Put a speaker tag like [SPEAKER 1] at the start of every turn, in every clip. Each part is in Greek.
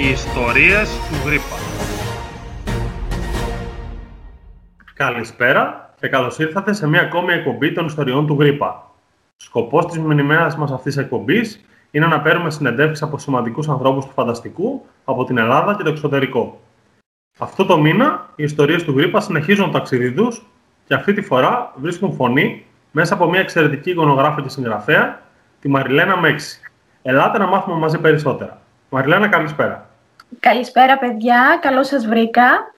[SPEAKER 1] Οι ιστορίες του Γρήπα. Καλησπέρα και καλώς ήρθατε σε μια ακόμη εκπομπή των ιστοριών του Γρήπα. Σκοπός της μηνυμέρας μας αυτής της εκπομπής είναι να παίρνουμε συνεντεύξεις από σημαντικούς ανθρώπους του φανταστικού από την Ελλάδα και το εξωτερικό. Αυτό το μήνα οι ιστορίες του Γρήπα συνεχίζουν το ταξίδι τους και αυτή τη φορά βρίσκουν φωνή μέσα από μια εξαιρετική εικονογράφη και συγγραφέα, τη Μαριλένα Μέξη. Ελάτε να μάθουμε μαζί περισσότερα. Μαριλένα, καλησπέρα.
[SPEAKER 2] Καλησπέρα, παιδιά. Καλώς σας βρήκα.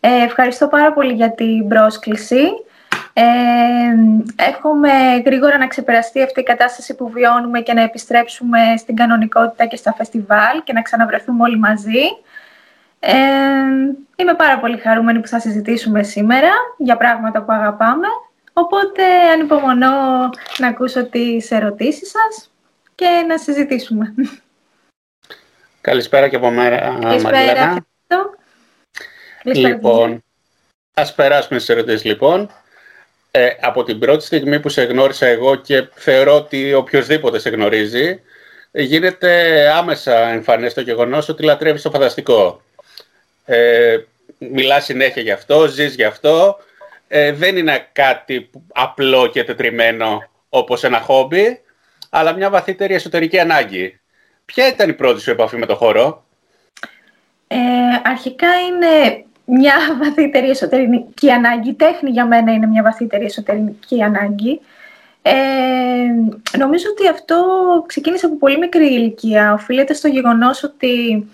[SPEAKER 2] Ε, ευχαριστώ πάρα πολύ για την πρόσκληση. Ε, έχουμε γρήγορα να ξεπεραστεί αυτή η κατάσταση που βιώνουμε και να επιστρέψουμε στην κανονικότητα και στα φεστιβάλ και να ξαναβρεθούμε όλοι μαζί. Ε, είμαι πάρα πολύ χαρούμενη που θα συζητήσουμε σήμερα για πράγματα που αγαπάμε. Οπότε ανυπομονώ να ακούσω τις ερωτήσεις σας και να συζητήσουμε.
[SPEAKER 3] Καλησπέρα και από μέρα, Καλησπέρα. Λοιπόν, ας περάσουμε στις ερωτήσεις λοιπόν. Ε, από την πρώτη στιγμή που σε γνώρισα εγώ και θεωρώ ότι οποιοδήποτε σε γνωρίζει, γίνεται άμεσα εμφανές το γεγονός ότι λατρεύεις το φανταστικό. Ε, μιλάς συνέχεια γι' αυτό, ζεις γι' αυτό. Ε, δεν είναι κάτι απλό και τετριμένο όπως ένα χόμπι, αλλά μια βαθύτερη εσωτερική ανάγκη. Ποια ήταν η πρώτη σου επαφή με το χώρο;
[SPEAKER 2] Ε, αρχικά είναι μια βαθύτερη εσωτερική ανάγκη. Η τέχνη για μένα είναι μια βαθύτερη εσωτερική ανάγκη. Ε, νομίζω ότι αυτό ξεκίνησε από πολύ μικρή ηλικία. Οφείλεται στο γεγονός ότι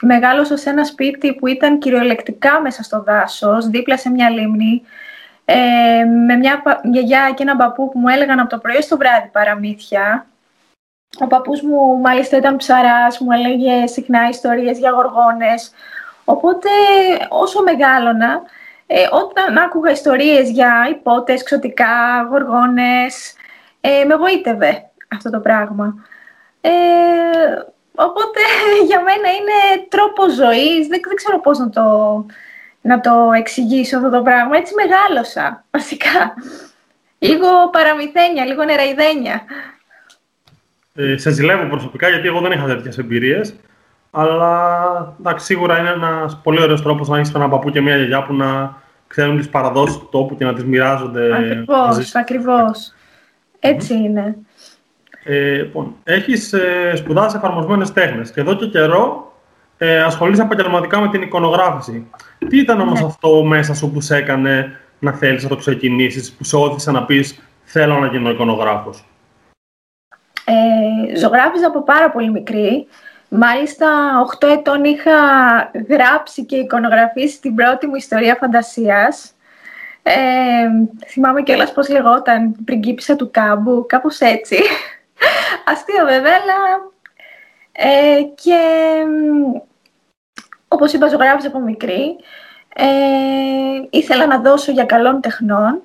[SPEAKER 2] μεγάλωσα σε ένα σπίτι που ήταν κυριολεκτικά μέσα στο δάσος, δίπλα σε μια λίμνη, ε, με μια γιαγιά και έναν παππού που μου έλεγαν από το πρωί στο βράδυ παραμύθια. Ο παππούς μου μάλιστα ήταν ψαράς, μου έλεγε συχνά ιστορίες για γοργόνες. Οπότε όσο μεγάλωνα, ε, όταν άκουγα ιστορίες για υπότες, ξωτικά, γοργόνες, ε, με εγωίτευε αυτό το πράγμα. Ε, οπότε για μένα είναι τρόπο ζωής, δεν, δεν ξέρω πώς να το, να το εξηγήσω αυτό το πράγμα. Έτσι μεγάλωσα, βασικά. Λίγο παραμυθένια, λίγο νεραϊδένια.
[SPEAKER 1] Ε, σε ζηλεύω προσωπικά γιατί εγώ δεν είχα τέτοιες εμπειρίες. Αλλά εντάξει, σίγουρα είναι ένας πολύ ωραίος τρόπος να έχεις έναν παππού και μια γιαγιά που να ξέρουν τις παραδόσεις του τόπου και να τις μοιράζονται.
[SPEAKER 2] Ακριβώς, ακριβώς. Έτσι είναι.
[SPEAKER 1] Ε, λοιπόν, έχεις ε, σπουδάσει εφαρμοσμένες τέχνες και εδώ και καιρό ε, ασχολείσαι επαγγελματικά με την εικονογράφηση. Τι ήταν όμως ναι. αυτό μέσα σου που σε έκανε να θέλεις να το ξεκινήσεις, που σε όθησε να πεις Θέλω να γίνω εικονογράφος.
[SPEAKER 2] Ε, ζωγράφιζα από πάρα πολύ μικρή. Μάλιστα, 8 ετών είχα γράψει και εικονογραφήσει την πρώτη μου ιστορία φαντασίας. Ε, θυμάμαι κιόλας πώς λεγόταν, την πριγκίπισσα του κάμπου, κάπως έτσι. Αστείο βέβαια, αλλά... Ε, και όπως είπα, ζωγράφιζα από μικρή. Ε, ήθελα να δώσω για καλών τεχνών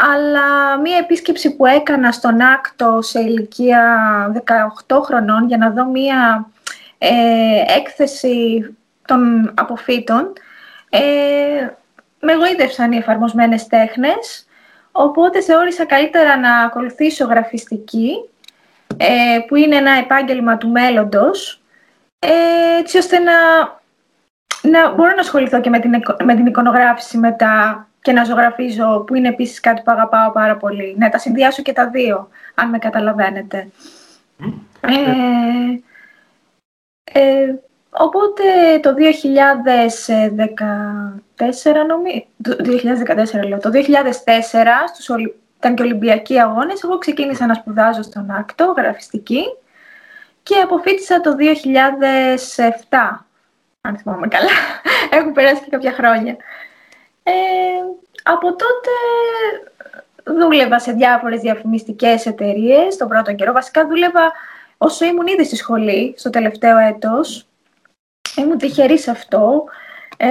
[SPEAKER 2] αλλά μία επίσκεψη που έκανα στον Άκτο σε ηλικία 18 χρονών για να δω μία ε, έκθεση των αποφύτων, ε, με εγωίδευσαν οι εφαρμοσμένες τέχνες, οπότε θεώρησα καλύτερα να ακολουθήσω γραφιστική, ε, που είναι ένα επάγγελμα του μέλλοντος, ε, έτσι ώστε να, να μπορώ να ασχοληθώ και με την, με την εικονογράφηση μετά και να ζωγραφίζω, που είναι επίσης κάτι που αγαπάω πάρα πολύ. Ναι, τα συνδυάσω και τα δύο, αν με καταλαβαίνετε. Ε, ε, οπότε το 2014 νομίζω, το 2014 λέω, το 2004 στους ήταν και Ολυμπιακοί Αγώνες, εγώ ξεκίνησα να σπουδάζω στον Άκτο, γραφιστική, και αποφύτησα το 2007, αν θυμάμαι καλά. Έχουν περάσει και κάποια χρόνια. Ε, από τότε δούλευα σε διάφορες διαφημιστικές εταιρείες τον πρώτο καιρό. Βασικά δούλευα όσο ήμουν ήδη στη σχολή, στο τελευταίο έτος. Ήμουν τυχερής σε αυτό. Ε,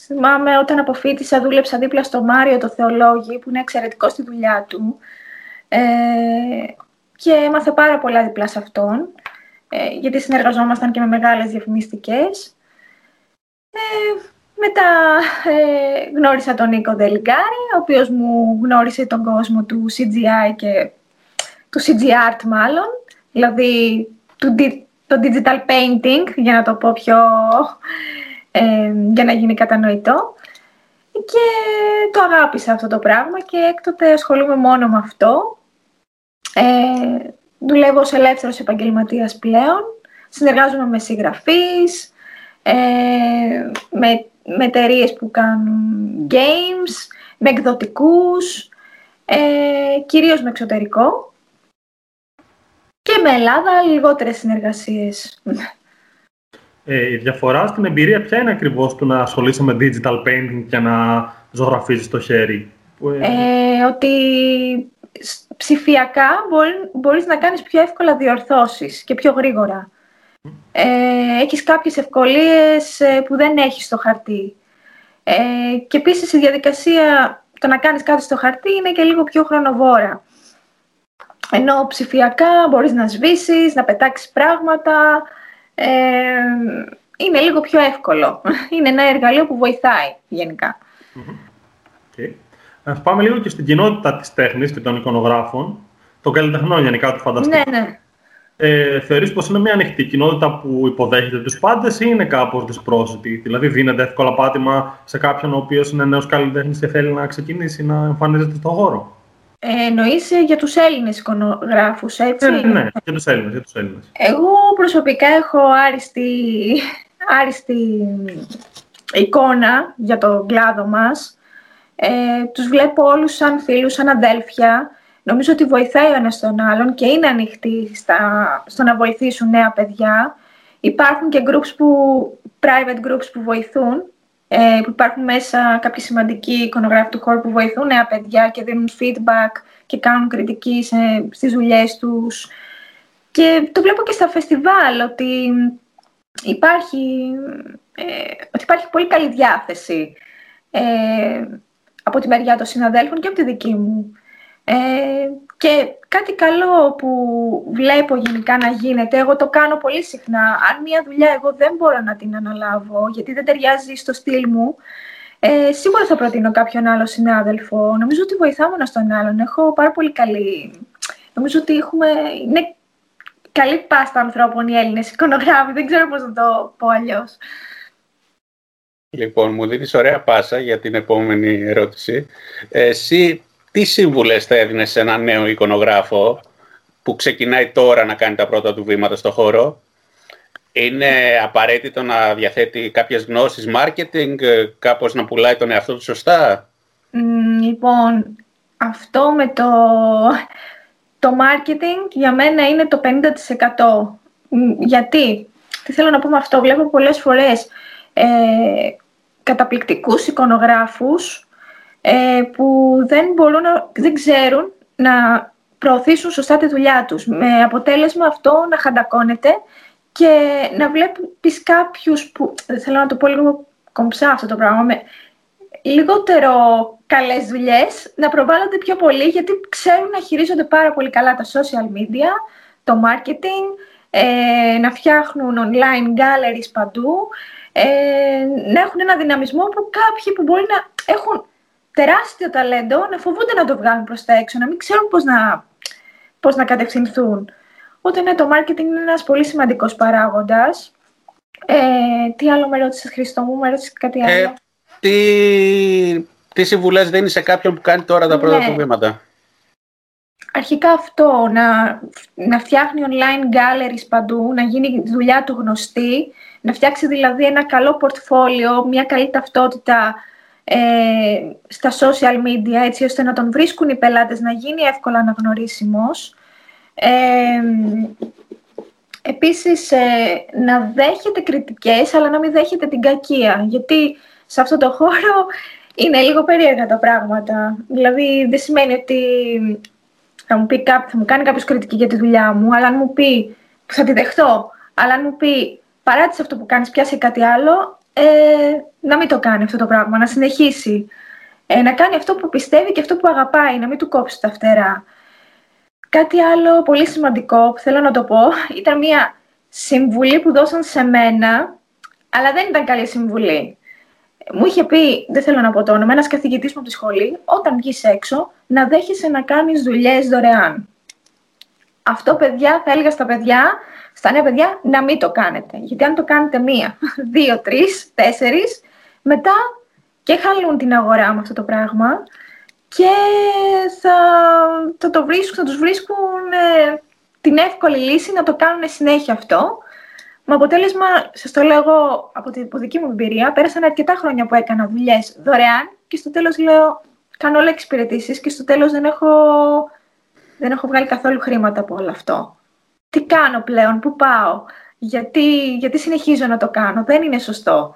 [SPEAKER 2] θυμάμαι όταν αποφύτησα δούλεψα δίπλα στο Μάριο το Θεολόγη που είναι εξαιρετικό στη δουλειά του ε, και έμαθε πάρα πολλά διπλά σε αυτόν ε, γιατί συνεργαζόμασταν και με μεγάλες διαφημιστικές. Ε, μετά ε, γνώρισα τον Νίκο Δελιγκάρη, ο οποίος μου γνώρισε τον κόσμο του CGI και του CG Art μάλλον, δηλαδή του, το digital painting, για να το πω πιο... Ε, για να γίνει κατανοητό. Και το αγάπησα αυτό το πράγμα και έκτοτε ασχολούμαι μόνο με αυτό. Ε, δουλεύω ως ελεύθερος επαγγελματίας πλέον. Συνεργάζομαι με συγγραφείς, ε, με, με εταιρείες που κάνουν games, με εκδοτικούς, ε, κυρίως με εξωτερικό. Και με Ελλάδα λιγότερες συνεργασίες.
[SPEAKER 1] Ε, η διαφορά στην εμπειρία ποια είναι ακριβώς του να ασχολείσαι με digital painting και να ζωγραφίζεις το χέρι;
[SPEAKER 2] Ε, ότι ψηφιακά μπορεί, μπορείς να κάνεις πιο εύκολα διορθώσεις και πιο γρήγορα. Ε, έχεις κάποιες ευκολίες ε, που δεν έχεις στο χαρτί. Ε, και επίσης η διαδικασία το να κάνεις κάτι στο χαρτί είναι και λίγο πιο χρονοβόρα. Ενώ ψηφιακά μπορείς να σβήσεις, να πετάξεις πράγματα. Ε, είναι λίγο πιο εύκολο. Είναι ένα εργαλείο που βοηθάει γενικά.
[SPEAKER 1] Okay. Ας πάμε λίγο και στην κοινότητα της τέχνης και των εικονογράφων, των καλλιτεχνών γενικά του φανταστικού.
[SPEAKER 2] Ναι, ναι.
[SPEAKER 1] Ε, θεωρείς πως είναι μια ανοιχτή κοινότητα που υποδέχεται τους πάντες ή είναι κάπως δυσπρόσιτη. Δηλαδή δίνεται εύκολα πάτημα σε κάποιον ο οποίος είναι νέος καλλιτέχνης και θέλει να ξεκινήσει να εμφανίζεται στον χώρο;
[SPEAKER 2] Ε, εννοείς ε, για τους Έλληνες εικονογράφους, έτσι;
[SPEAKER 1] Ναι, ναι, για τους Έλληνες, για τους Έλληνες.
[SPEAKER 2] Εγώ προσωπικά έχω άριστη, άριστη εικόνα για τον κλάδο μας. Ε, τους βλέπω όλους σαν φίλους, σαν αδέλφια. Νομίζω ότι βοηθάει ο ένας τον άλλον και είναι ανοιχτή στα, στο να βοηθήσουν νέα παιδιά. Υπάρχουν και groups που, private groups που βοηθούν, ε, που υπάρχουν μέσα κάποιοι σημαντικοί εικονογράφοι του χώρου που βοηθούν νέα παιδιά και δίνουν feedback και κάνουν κριτική σε, στις δουλειές τους. Και το βλέπω και στα φεστιβάλ ότι υπάρχει, ε, ότι υπάρχει πολύ καλή διάθεση ε, από τη μεριά των συναδέλφων και από τη δική μου. Ε, και κάτι καλό που βλέπω γενικά να γίνεται, εγώ το κάνω πολύ συχνά. Αν μια δουλειά εγώ δεν μπορώ να την αναλάβω, γιατί δεν ταιριάζει στο στυλ μου, ε, σίγουρα θα προτείνω κάποιον άλλο συνάδελφο. Νομίζω ότι βοηθάμε ένα τον άλλον. Έχω πάρα πολύ καλή... Νομίζω ότι έχουμε... είναι καλή πάστα ανθρώπων οι Έλληνες εικονογράφοι. Δεν ξέρω πώς να το πω αλλιώς.
[SPEAKER 3] Λοιπόν, μου δίνεις ωραία πάσα για την επόμενη ερώτηση. Εσύ τι σύμβουλες θα έδινες σε έναν νέο εικονογράφο που ξεκινάει τώρα να κάνει τα πρώτα του βήματα στο χώρο; Είναι απαραίτητο να διαθέτει κάποιες γνώσεις marketing, κάπως να πουλάει τον εαυτό του σωστά;
[SPEAKER 2] Λοιπόν, αυτό με το, το marketing για μένα είναι το 50%. Γιατί, τι θέλω να πω με αυτό, βλέπω πολλές φορές ε, καταπληκτικούς εικονογράφους ε, που δεν, μπορούν δεν ξέρουν να προωθήσουν σωστά τη δουλειά τους. Με αποτέλεσμα αυτό να χαντακώνεται και να βλέπεις κάποιους που, δεν θέλω να το πω λίγο κομψά αυτό το πράγμα, με λιγότερο καλές δουλειές να προβάλλονται πιο πολύ γιατί ξέρουν να χειρίζονται πάρα πολύ καλά τα social media, το marketing, ε, να φτιάχνουν online galleries παντού, ε, να έχουν ένα δυναμισμό που κάποιοι που μπορεί να έχουν τεράστιο ταλέντο να φοβούνται να το βγάλουν προς τα έξω, να μην ξέρουν πώς να, πώς να κατευθυνθούν. Οπότε ναι, το marketing είναι ένας πολύ σημαντικός παράγοντας. Ε, τι άλλο με ρώτησες Χριστό μου, με ρώτησες κάτι ε, άλλο. Ε,
[SPEAKER 3] τι, τι συμβουλές δίνεις σε κάποιον που κάνει τώρα τα πρώτα ναι. του βήματα;
[SPEAKER 2] Αρχικά αυτό, να, να φτιάχνει online galleries παντού, να γίνει η δουλειά του γνωστή, να φτιάξει δηλαδή ένα καλό πορτφόλιο, μια καλή ταυτότητα ε, στα social media έτσι ώστε να τον βρίσκουν οι πελάτες, να γίνει εύκολα αναγνωρίσιμος. Ε, επίσης, ε, να δέχεται κριτικές, αλλά να μην δέχεται την κακία, γιατί σε αυτό το χώρο είναι λίγο περίεργα τα πράγματα. Δηλαδή, δεν σημαίνει ότι θα μου, πει, θα μου κάνει κάποιος κριτική για τη δουλειά μου, αλλά αν μου πει, θα τη δεχτώ, αλλά αν μου πει, παράτησε αυτό που κάνεις, πιάσε κάτι άλλο, ε, να μην το κάνει αυτό το πράγμα, να συνεχίσει. Ε, να κάνει αυτό που πιστεύει και αυτό που αγαπάει, να μην του κόψει τα φτερά. Κάτι άλλο πολύ σημαντικό που θέλω να το πω, ήταν μια συμβουλή που δώσαν σε μένα, αλλά δεν ήταν καλή συμβουλή. Μου είχε πει, δεν θέλω να πω το όνομα, ένας καθηγητής μου από τη σχολή, όταν βγεις έξω, να δέχεσαι να κάνεις δουλειές δωρεάν. Αυτό, παιδιά, θα έλεγα στα παιδιά, στα νέα παιδιά να μην το κάνετε. Γιατί αν το κάνετε μία, δύο, τρεις, τέσσερις, μετά και χαλούν την αγορά με αυτό το πράγμα και θα, θα, το βρίσκουν, θα τους βρίσκουν ε, την εύκολη λύση να το κάνουν συνέχεια αυτό. Με αποτέλεσμα, σας το λέω εγώ από την δική μου εμπειρία, πέρασαν αρκετά χρόνια που έκανα δουλειές δωρεάν και στο τέλος λέω: Κάνω όλα εξυπηρετήσεις και στο τέλος δεν έχω, δεν έχω βγάλει καθόλου χρήματα από όλο αυτό. Τι κάνω πλέον, πού πάω, γιατί, γιατί συνεχίζω να το κάνω, δεν είναι σωστό.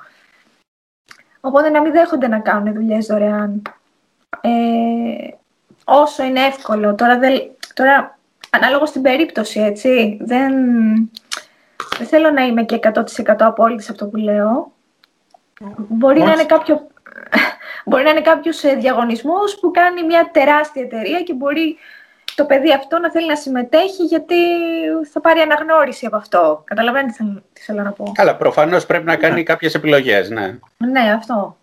[SPEAKER 2] Οπότε να μην δέχονται να κάνουν δουλειές δωρεάν. Ε, όσο είναι εύκολο. Τώρα, δεν, τώρα ανάλογα στην περίπτωση, έτσι. Δεν, δεν θέλω να είμαι και 100% απόλυτης σε αυτό που λέω. Μπορεί να είναι κάποιο... Μπορεί να είναι κάποιος ε, διαγωνισμός που κάνει μια τεράστια εταιρεία και μπορεί το παιδί αυτό να θέλει να συμμετέχει γιατί θα πάρει αναγνώριση από αυτό. Καταλαβαίνετε τι θέλω να πω.
[SPEAKER 3] Καλά, προφανώς πρέπει να κάνει ναι. κάποιες επιλογές, ναι.
[SPEAKER 2] Ναι, αυτό.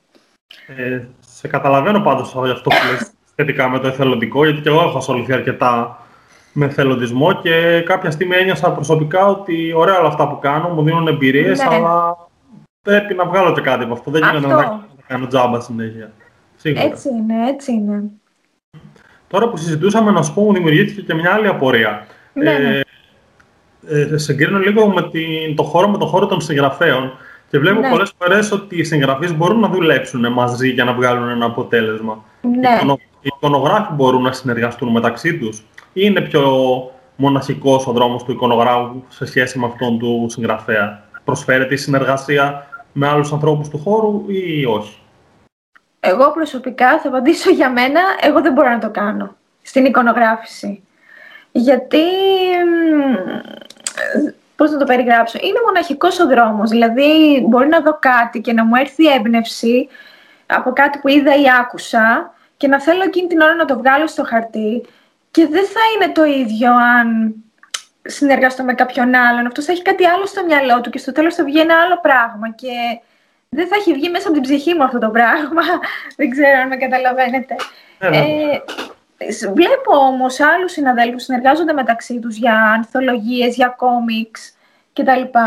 [SPEAKER 1] Ε, σε καταλαβαίνω πάντως αυτό που λες σχετικά με το εθελοντικό, γιατί και εγώ έχω ασχοληθεί αρκετά με εθελοντισμό και κάποια στιγμή ένιωσα προσωπικά ότι ωραία όλα αυτά που κάνω, μου δίνουν εμπειρίες, ναι. αλλά πρέπει να βγάλω και κάτι από αυτό. Δεν γίνεται να κάνω τζάμπα συνέχεια.
[SPEAKER 2] Σίγουρα. Έτσι είναι, έτσι είναι.
[SPEAKER 1] Τώρα που συζητούσαμε, να σου πω, μου δημιουργήθηκε και μια άλλη απορία. Ναι, ναι. Ε, ε, συγκρίνω λίγο με την, το χώρο με το χώρο των συγγραφέων και βλέπω ναι. πολλές φορές ότι οι συγγραφείς μπορούν να δουλέψουν μαζί για να βγάλουν ένα αποτέλεσμα. Ναι. Οι εικονογράφοι μπορούν να συνεργαστούν μεταξύ τους ή είναι πιο μοναχικός ο δρόμος του εικονογράφου σε σχέση με αυτόν του συγγραφέα. Προσφέρεται η συνεργασία με άλλους ανθρώπους του χώρου ή όχι;
[SPEAKER 2] Εγώ προσωπικά θα απαντήσω για μένα, εγώ δεν μπορώ να το κάνω στην εικονογράφηση. Γιατί, πώς να το περιγράψω, είναι μοναχικός ο δρόμος. Δηλαδή μπορεί να δω κάτι και να μου έρθει έμπνευση από κάτι που είδα ή άκουσα και να θέλω εκείνη την ώρα να το βγάλω στο χαρτί και δεν θα είναι το ίδιο αν συνεργαστώ με κάποιον άλλον. Αυτό θα έχει κάτι άλλο στο μυαλό του και στο τέλος θα βγει ένα άλλο πράγμα και δεν θα έχει βγει μέσα από την ψυχή μου αυτό το πράγμα. δεν ξέρω αν με καταλαβαίνετε. Ε, ναι. ε, βλέπω όμως άλλους συναδέλφους που συνεργάζονται μεταξύ τους για ανθολογίες, για κόμιξ κτλ.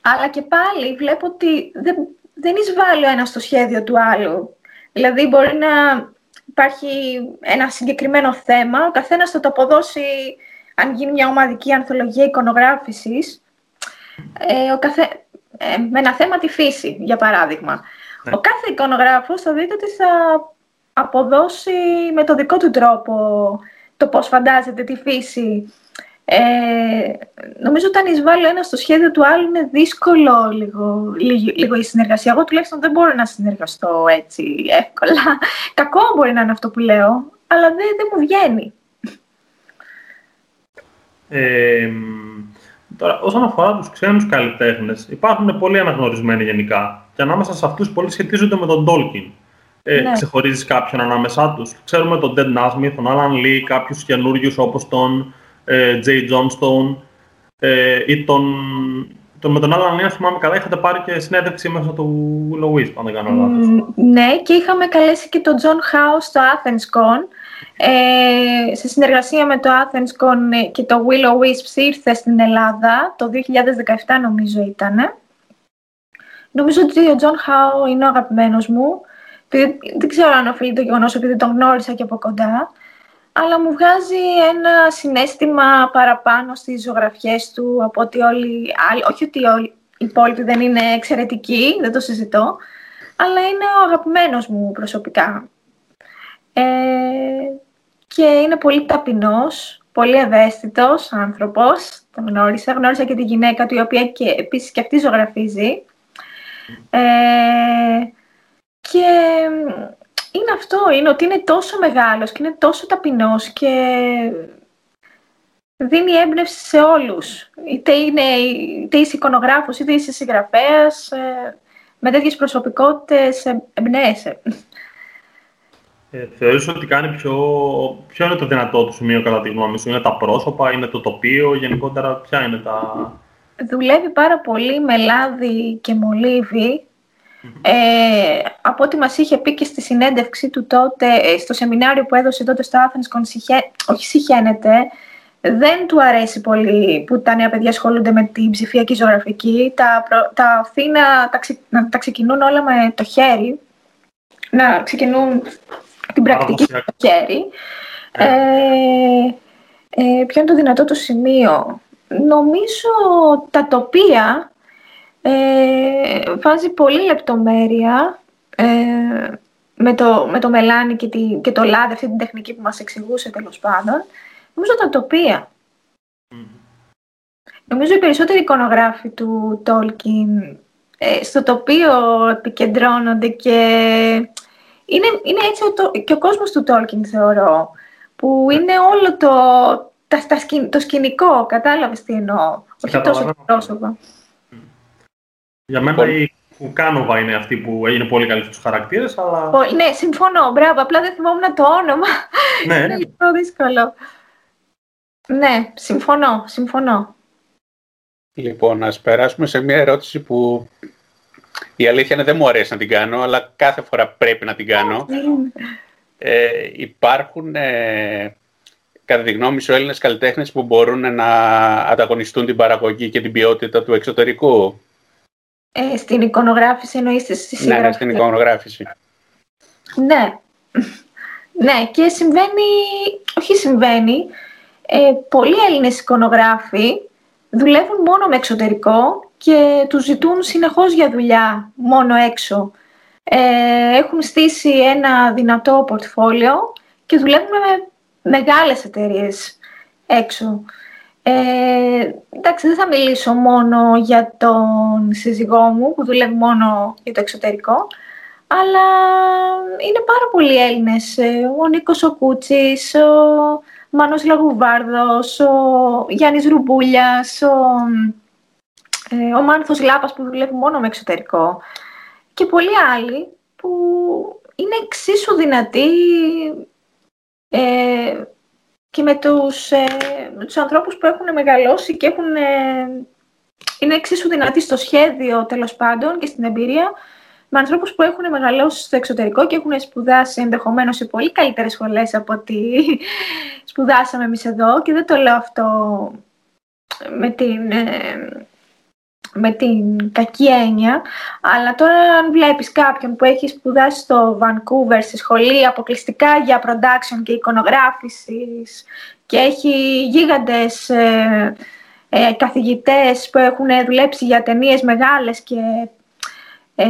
[SPEAKER 2] Αλλά και πάλι βλέπω ότι δεν, δεν εισβάλλει ο ένας στο σχέδιο του άλλου. Δηλαδή μπορεί να υπάρχει ένα συγκεκριμένο θέμα, ο καθένας θα το αποδώσει, αν γίνει μια ομαδική ανθολογία εικονογράφησης, ε, ο καθέ... ε, με ένα θέμα τη φύση, για παράδειγμα. Ναι. Ο κάθε εικονογράφος θα δείτε ότι θα αποδώσει με το δικό του τρόπο το πώς φαντάζεται τη φύση ε, νομίζω όταν εισβάλλει ένα στο σχέδιο του άλλου είναι δύσκολο λίγο, λίγο, η συνεργασία. Εγώ τουλάχιστον δεν μπορώ να συνεργαστώ έτσι εύκολα. Κακό μπορεί να είναι αυτό που λέω, αλλά δεν, δεν μου βγαίνει.
[SPEAKER 1] Ε, τώρα, όσον αφορά τους ξένους καλλιτέχνες, υπάρχουν πολλοί αναγνωρισμένοι γενικά και ανάμεσα σε αυτούς πολλοί σχετίζονται με τον Tolkien. Ε, ναι. Ξεχωρίζεις κάποιον ανάμεσά τους. Ξέρουμε τον Dead Nasmith, τον Alan Lee, κάποιους καινούριους όπως τον ε, Jay Johnstone ε, ή τον, τον, με τον Alan Lee, θυμάμαι καλά, είχατε πάρει και συνέντευξη μέσα του Willow Wisp, αν δεν κάνω λάθος.
[SPEAKER 2] ναι, και είχαμε καλέσει και τον John House στο AthensCon. Ε, σε συνεργασία με το AthensCon και το Willow Wisp ήρθε στην Ελλάδα, το 2017 νομίζω ήταν. Νομίζω ότι ο John Howe είναι ο αγαπημένος μου. Δεν ξέρω αν οφείλει το γεγονός επειδή τον γνώρισα και από κοντά αλλά μου βγάζει ένα συνέστημα παραπάνω στις ζωγραφιές του από ότι όλοι άλλοι. Όχι ότι όλοι οι υπόλοιποι δεν είναι εξαιρετικοί, δεν το συζητώ, αλλά είναι ο αγαπημένος μου προσωπικά. Ε, και είναι πολύ ταπεινός, πολύ ευαίσθητος άνθρωπος, τον γνώρισα. Γνώρισα και τη γυναίκα του, η οποία και, επίσης και αυτή ζωγραφίζει. Ε, και είναι αυτό, είναι ότι είναι τόσο μεγάλος και είναι τόσο ταπεινός και δίνει έμπνευση σε όλους. Είτε, είναι, είτε είσαι εικονογράφος, είτε είσαι συγγραφέας, ε, με τέτοιες προσωπικότητες ε, εμπνέεσαι.
[SPEAKER 1] Ε, θεωρείς ότι κάνει πιο... Ποιο είναι το δυνατό του σημείο κατά τη γνώμη σου, είναι τα πρόσωπα, είναι το τοπίο, γενικότερα ποια είναι τα...
[SPEAKER 2] Δουλεύει πάρα πολύ με λάδι και μολύβι. Ε, από ό,τι μας είχε πει και στη συνέντευξη του τότε, ε, στο σεμινάριο που έδωσε τότε στο Athens Con, όχι συχαίνεται, δεν του αρέσει πολύ που τα νέα παιδιά ασχολούνται με την ψηφιακή ζωγραφική. Τα, τα αφήνει να τα, να τα ξεκινούν όλα με το χέρι, να ξεκινούν την πρακτική με το χέρι. Ε, ε, ποιο είναι το δυνατό το σημείο. Νομίζω τα τοπία ε, βάζει πολύ λεπτομέρεια ε, με, το, με το μελάνι και, τη, και το λάδι, αυτή την τεχνική που μας εξηγούσε τέλος πάντων. Νομίζω τα τοπία. Νομίζω οι περισσότεροι εικονογράφοι του Tolkien ε, στο τοπίο επικεντρώνονται και είναι, είναι έτσι ο, και ο κόσμος του Tolkien θεωρώ που είναι όλο το, τα, τα, το σκηνικό, κατάλαβες τι εννοώ, όχι τόσο το πρόσωπο.
[SPEAKER 1] Για μένα η Κουκάνοβα είναι αυτή που είναι πολύ καλή στους χαρακτήρες, αλλά...
[SPEAKER 2] Ναι, συμφωνώ, μπράβο, απλά δεν θυμόμουν το όνομα. Ναι. είναι λίγο δύσκολο. Ναι, συμφωνώ, συμφωνώ.
[SPEAKER 3] Λοιπόν, ας περάσουμε σε μια ερώτηση που η αλήθεια είναι δεν μου αρέσει να την κάνω, αλλά κάθε φορά πρέπει να την κάνω. Ε, υπάρχουν, ε, κατά τη γνώμη σου, Έλληνες καλλιτέχνες που μπορούν να ανταγωνιστούν την παραγωγή και την ποιότητα του εξωτερικού;
[SPEAKER 2] Ε, στην εικονογράφηση εννοείς στη
[SPEAKER 3] συγγραφή. Ναι, στην εικονογράφηση.
[SPEAKER 2] Ναι. ναι, και συμβαίνει, όχι συμβαίνει, ε, πολλοί Έλληνες εικονογράφοι δουλεύουν μόνο με εξωτερικό και τους ζητούν συνεχώς για δουλειά μόνο έξω. Ε, έχουν στήσει ένα δυνατό πορτφόλιο και δουλεύουν με μεγάλες εταιρείες έξω. Ε, εντάξει, δεν θα μιλήσω μόνο για τον σύζυγό μου που δουλεύει μόνο για το εξωτερικό, αλλά είναι πάρα πολλοί Έλληνες. Ε, ο Νίκος ο Κούτσης, ο Μάνος Λαγουβάρδος, ο Γιάννης Ρουμπούλιας, ο, ε, ο Μάνθος Λάπας που δουλεύει μόνο με εξωτερικό και πολλοί άλλοι που είναι εξίσου δυνατοί ε, και με τους, ε, με τους ανθρώπους που έχουν μεγαλώσει και έχουν, ε, είναι εξίσου δυνατοί στο σχέδιο τέλος πάντων και στην εμπειρία με ανθρώπους που έχουν μεγαλώσει στο εξωτερικό και έχουν σπουδάσει ενδεχομένως σε πολύ καλύτερες σχολές από ό,τι σπουδάσαμε εμείς εδώ. Και δεν το λέω αυτό με την, ε, με την κακή έννοια, αλλά τώρα αν βλέπεις κάποιον που έχει σπουδάσει στο Vancouver σε σχολή αποκλειστικά για production και εικονογράφησης και έχει γίγαντες ε, ε, καθηγητές που έχουν δουλέψει για ταινίες μεγάλες και ε,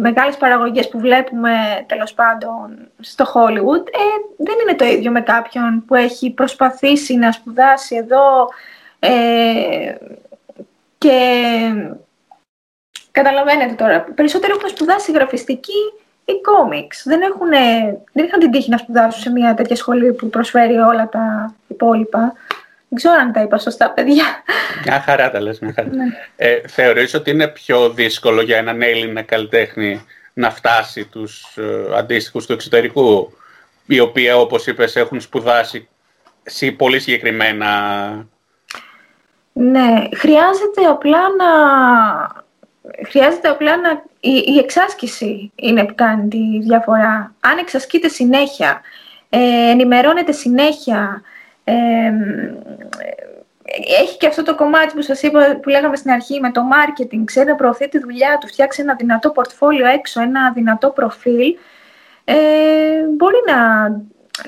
[SPEAKER 2] μεγάλες παραγωγές που βλέπουμε τέλος πάντων στο Hollywood ε, δεν είναι το ίδιο με κάποιον που έχει προσπαθήσει να σπουδάσει εδώ ε, και καταλαβαίνετε τώρα, περισσότεροι έχουν σπουδάσει γραφιστική ή κόμιξ. Δεν, έχουν, δεν είχαν την τύχη να σπουδάσουν σε μια τέτοια σχολή που προσφέρει όλα τα υπόλοιπα. Δεν ξέρω αν τα είπα σωστά, παιδιά.
[SPEAKER 3] Μια χαρά τα λες, μια χαρά. Ναι. Ε, θεωρείς ότι είναι πιο δύσκολο για έναν Έλληνα καλλιτέχνη να φτάσει τους ε, αντίστοιχους του εξωτερικού, οι οποίοι, όπως είπες, έχουν σπουδάσει σε πολύ συγκεκριμένα...
[SPEAKER 2] Ναι, χρειάζεται απλά να... Χρειάζεται απλά να... Η, η εξάσκηση είναι που κάνει τη διαφορά. Αν εξασκείτε συνέχεια, ε, ενημερώνετε συνέχεια, έχει και αυτό το κομμάτι που σας είπα, που λέγαμε στην αρχή με το marketing, ξέρει να προωθεί τη δουλειά του, φτιάξει ένα δυνατό πορτφόλιο έξω, ένα δυνατό προφίλ, ε, μπορεί να,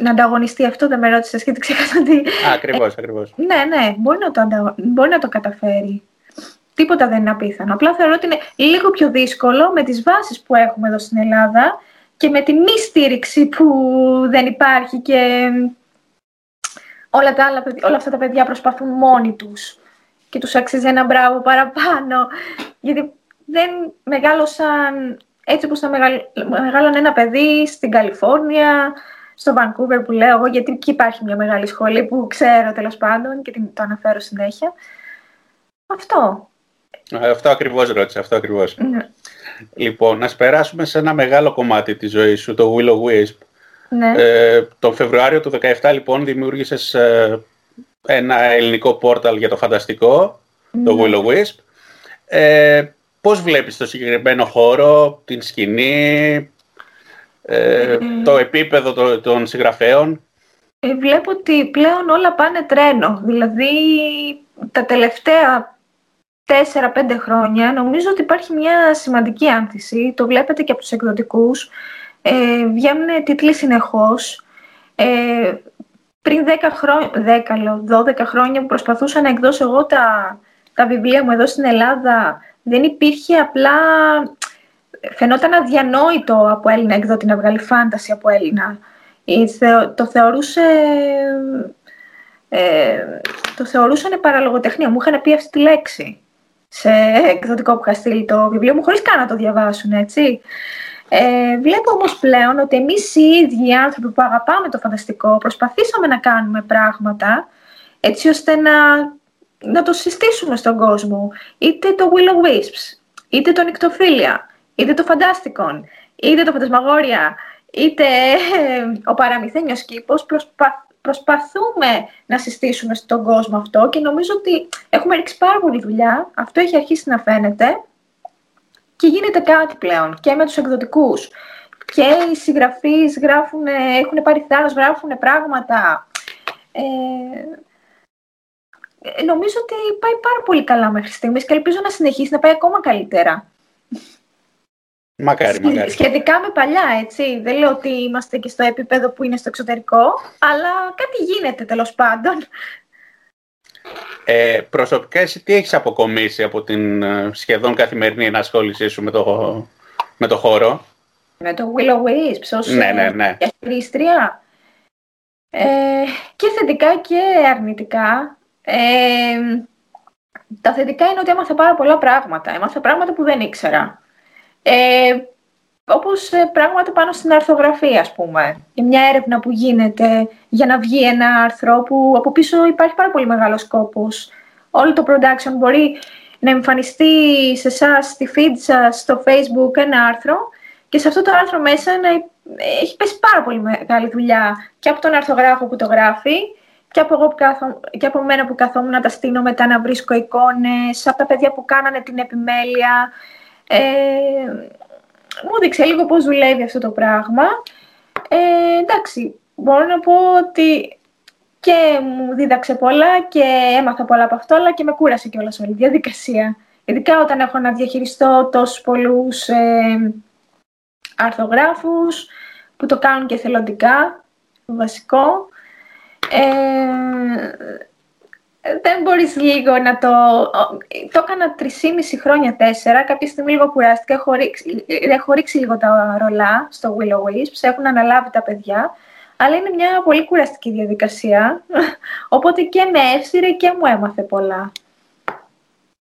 [SPEAKER 2] να ανταγωνιστεί. Αυτό δεν με ρώτησες γιατί ξέχασα ότι...
[SPEAKER 3] Ακριβώς, ε, ακριβώς.
[SPEAKER 2] Ναι, ναι, μπορεί να, το μπορεί να το καταφέρει. Τίποτα δεν είναι απίθανο. Απλά θεωρώ ότι είναι λίγο πιο δύσκολο με τις βάσεις που έχουμε εδώ στην Ελλάδα και με τη μη στήριξη που δεν υπάρχει και όλα, τα άλλα, όλα αυτά τα παιδιά προσπαθούν μόνοι τους και τους αξίζει ένα μπράβο παραπάνω, γιατί δεν μεγάλωσαν έτσι όπως θα μεγάλωνε ένα παιδί στην Καλιφόρνια, στο Vancouver που λέω εγώ, γιατί εκεί υπάρχει μια μεγάλη σχολή που ξέρω τέλος πάντων και το αναφέρω συνέχεια. Αυτό.
[SPEAKER 3] Αυτό ακριβώς ρώτησα, αυτό ακριβώς. Ναι. Λοιπόν, να περάσουμε σε ένα μεγάλο κομμάτι της ζωής σου, το Willow Wisp.
[SPEAKER 2] Ναι.
[SPEAKER 3] Ε, τον Φεβρουάριο του 2017 λοιπόν δημιούργησες ε, ένα ελληνικό πόρταλ για το φανταστικό, το ναι. Willow Wisp. Ε, πώς βλέπεις το συγκεκριμένο χώρο, την σκηνή, ε, το επίπεδο των συγγραφέων.
[SPEAKER 2] Ε, βλέπω ότι πλέον όλα πάνε τρένο. Δηλαδή, τα τελευταία 4-5 χρόνια νομίζω ότι υπάρχει μια σημαντική άνθηση. Το βλέπετε και από τους εκδοτικούς. Ε, βγαίνουν τίτλοι συνεχώς. Ε, πριν 10 χρόνια, 10, 12 χρόνια που προσπαθούσα να εκδώσω εγώ τα, τα βιβλία μου εδώ στην Ελλάδα, δεν υπήρχε απλά... Φαινόταν αδιανόητο από Έλληνα εκδότη να βγάλει φάνταση από Έλληνα. Το θεωρούσε... Ε, το θεωρούσαν παραλογοτεχνία. Μου είχαν πει αυτή τη λέξη σε εκδοτικό που είχα στείλει το βιβλίο μου, χωρίς καν να το διαβάσουν, έτσι. Ε, βλέπω όμως πλέον ότι εμείς οι ίδιοι οι άνθρωποι που αγαπάμε το φανταστικό προσπαθήσαμε να κάνουμε πράγματα έτσι ώστε να, να το συστήσουμε στον κόσμο. Είτε το Willow Wisps, είτε το Νικτοφίλια, είτε το Φαντάστικον, είτε το Φαντασμαγόρια, είτε ε, ο Παραμυθένιος Κήπος. Προσπα, προσπαθούμε να συστήσουμε στον κόσμο αυτό και νομίζω ότι έχουμε ρίξει πάρα πολύ δουλειά. Αυτό έχει αρχίσει να φαίνεται και γίνεται κάτι πλέον και με τους εκδοτικούς. Και οι συγγραφείς γράφουν, έχουν πάρει θάρρος, γράφουν πράγματα. Ε, ε, νομίζω ότι πάει πάρα πολύ καλά μέχρι στιγμής και ελπίζω να συνεχίσει να πάει ακόμα καλύτερα.
[SPEAKER 3] Μακάρι, μακάρι.
[SPEAKER 2] Σχετικά με παλιά, έτσι. Δεν λέω ότι είμαστε και στο επίπεδο που είναι στο εξωτερικό, αλλά κάτι γίνεται τέλος πάντων.
[SPEAKER 3] Ε, προσωπικά εσύ τι έχεις αποκομίσει από την ε, σχεδόν καθημερινή ενασχόλησή σου με το, με το χώρο;
[SPEAKER 2] Με το Willow Wisps ως
[SPEAKER 3] ναι, ναι, ναι.
[SPEAKER 2] Ε, και θετικά και αρνητικά. Ε, τα θετικά είναι ότι έμαθα πάρα πολλά πράγματα. Έμαθα πράγματα που δεν ήξερα. Ε, όπως ε, πράγματα πάνω στην αρθογραφία, ας πούμε. Και μια έρευνα που γίνεται για να βγει ένα άρθρο που από πίσω υπάρχει πάρα πολύ μεγάλος σκόπος. Όλο το production μπορεί να εμφανιστεί σε εσάς στη feed σας, στο facebook ένα άρθρο και σε αυτό το άρθρο μέσα να έχει πέσει πάρα πολύ μεγάλη δουλειά και από τον αρθογράφο που το γράφει και από, εγώ που κάθω, και από μένα που καθόμουν να τα στείλω μετά να βρίσκω εικόνες, από τα παιδιά που κάνανε την επιμέλεια. Ε, μου έδειξε λίγο πώς δουλεύει αυτό το πράγμα. Ε, εντάξει, μπορώ να πω ότι και μου δίδαξε πολλά και έμαθα πολλά από αυτό, αλλά και με κούρασε και όλα όλη η διαδικασία. Ειδικά όταν έχω να διαχειριστώ τόσους πολλούς ε, αρθογράφους που το κάνουν και θελοντικά, βασικό. Ε, δεν μπορείς λίγο να το... Το έκανα μισή χρόνια, τέσσερα. Κάποια στιγμή λίγο κουράστηκα. Έχω ρίξει, έχω ρίξει λίγο τα ρολά στο Willow Wisps. Έχουν αναλάβει τα παιδιά. Αλλά είναι μια πολύ κουραστική διαδικασία. Οπότε και με εύσηρε και μου έμαθε πολλά.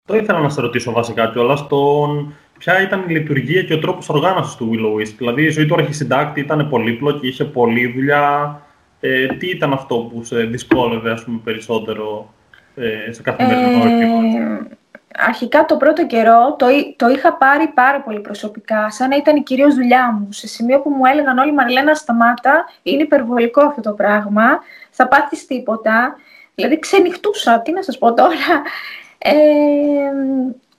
[SPEAKER 1] Το ήθελα να σε ρωτήσω βασικά κιόλας στον ποια ήταν η λειτουργία και ο τρόπος οργάνωσης του Willow Wisp. Δηλαδή, η ζωή του αρχισυντάκτη ήταν πολύπλοκη, είχε πολλή δουλειά. Ε, τι ήταν αυτό που σε δυσκόλευε, ας πούμε, περισσότερο; Ε, σε καθημερινό ε,
[SPEAKER 2] Αρχικά το πρώτο καιρό το, το είχα πάρει πάρα πολύ προσωπικά, σαν να ήταν η κυρίως δουλειά μου. Σε σημείο που μου έλεγαν όλοι, Μαριλένα, σταμάτα, είναι υπερβολικό αυτό το πράγμα, θα πάθεις τίποτα. Δηλαδή ξενυχτούσα, τι να σας πω τώρα. Ε,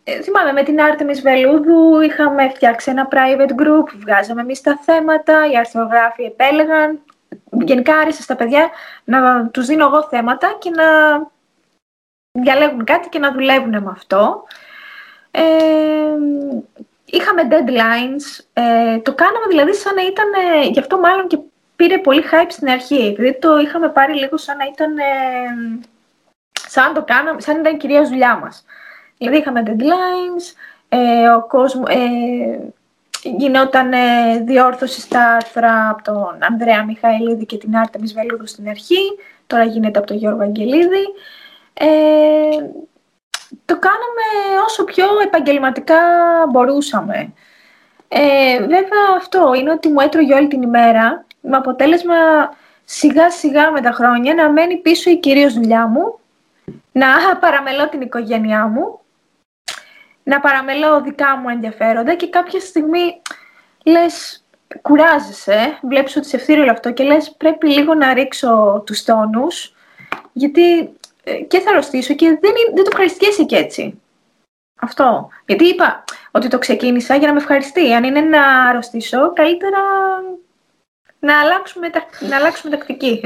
[SPEAKER 2] ε θυμάμαι με την Άρτεμις Βελούδου είχαμε φτιάξει ένα private group, βγάζαμε εμείς τα θέματα, οι αρθρογράφοι επέλεγαν. Γενικά άρεσε στα παιδιά να τους δίνω εγώ θέματα και να διαλέγουν κάτι και να δουλεύουν με αυτό. Ε, είχαμε deadlines. Ε, το κάναμε δηλαδή σαν να ήταν, ε, γι' αυτό μάλλον και πήρε πολύ hype στην αρχή, επειδή το είχαμε πάρει λίγο σαν να ήταν, ε, σαν, το κάναμε, σαν να ήταν κυρία δουλειά μας. Δηλαδή είχαμε deadlines, ε, ο κόσμο, ε, γινόταν ε, διόρθωση στα άρθρα από τον Ανδρέα Μιχαηλίδη και την Άρτα Βελούδου στην αρχή, τώρα γίνεται από τον Γιώργο Αγγελίδη. Ε, το κάναμε όσο πιο επαγγελματικά μπορούσαμε. Ε, βέβαια αυτό είναι ότι μου έτρωγε όλη την ημέρα, με αποτέλεσμα σιγά σιγά με τα χρόνια να μένει πίσω η κυρίως δουλειά μου, να παραμελώ την οικογένειά μου, να παραμελώ δικά μου ενδιαφέροντα και κάποια στιγμή λες κουράζεσαι, βλέπεις ότι σε ευθύρει όλο αυτό και λες πρέπει λίγο να ρίξω τους τόνους γιατί ε, και θα αρρωστήσω και δεν, δεν το ευχαριστιέσαι και έτσι. Αυτό. Γιατί είπα ότι το ξεκίνησα για να με ευχαριστεί. Αν είναι να αρρωστήσω, καλύτερα να αλλάξουμε, να αλλάξουμε τακτική.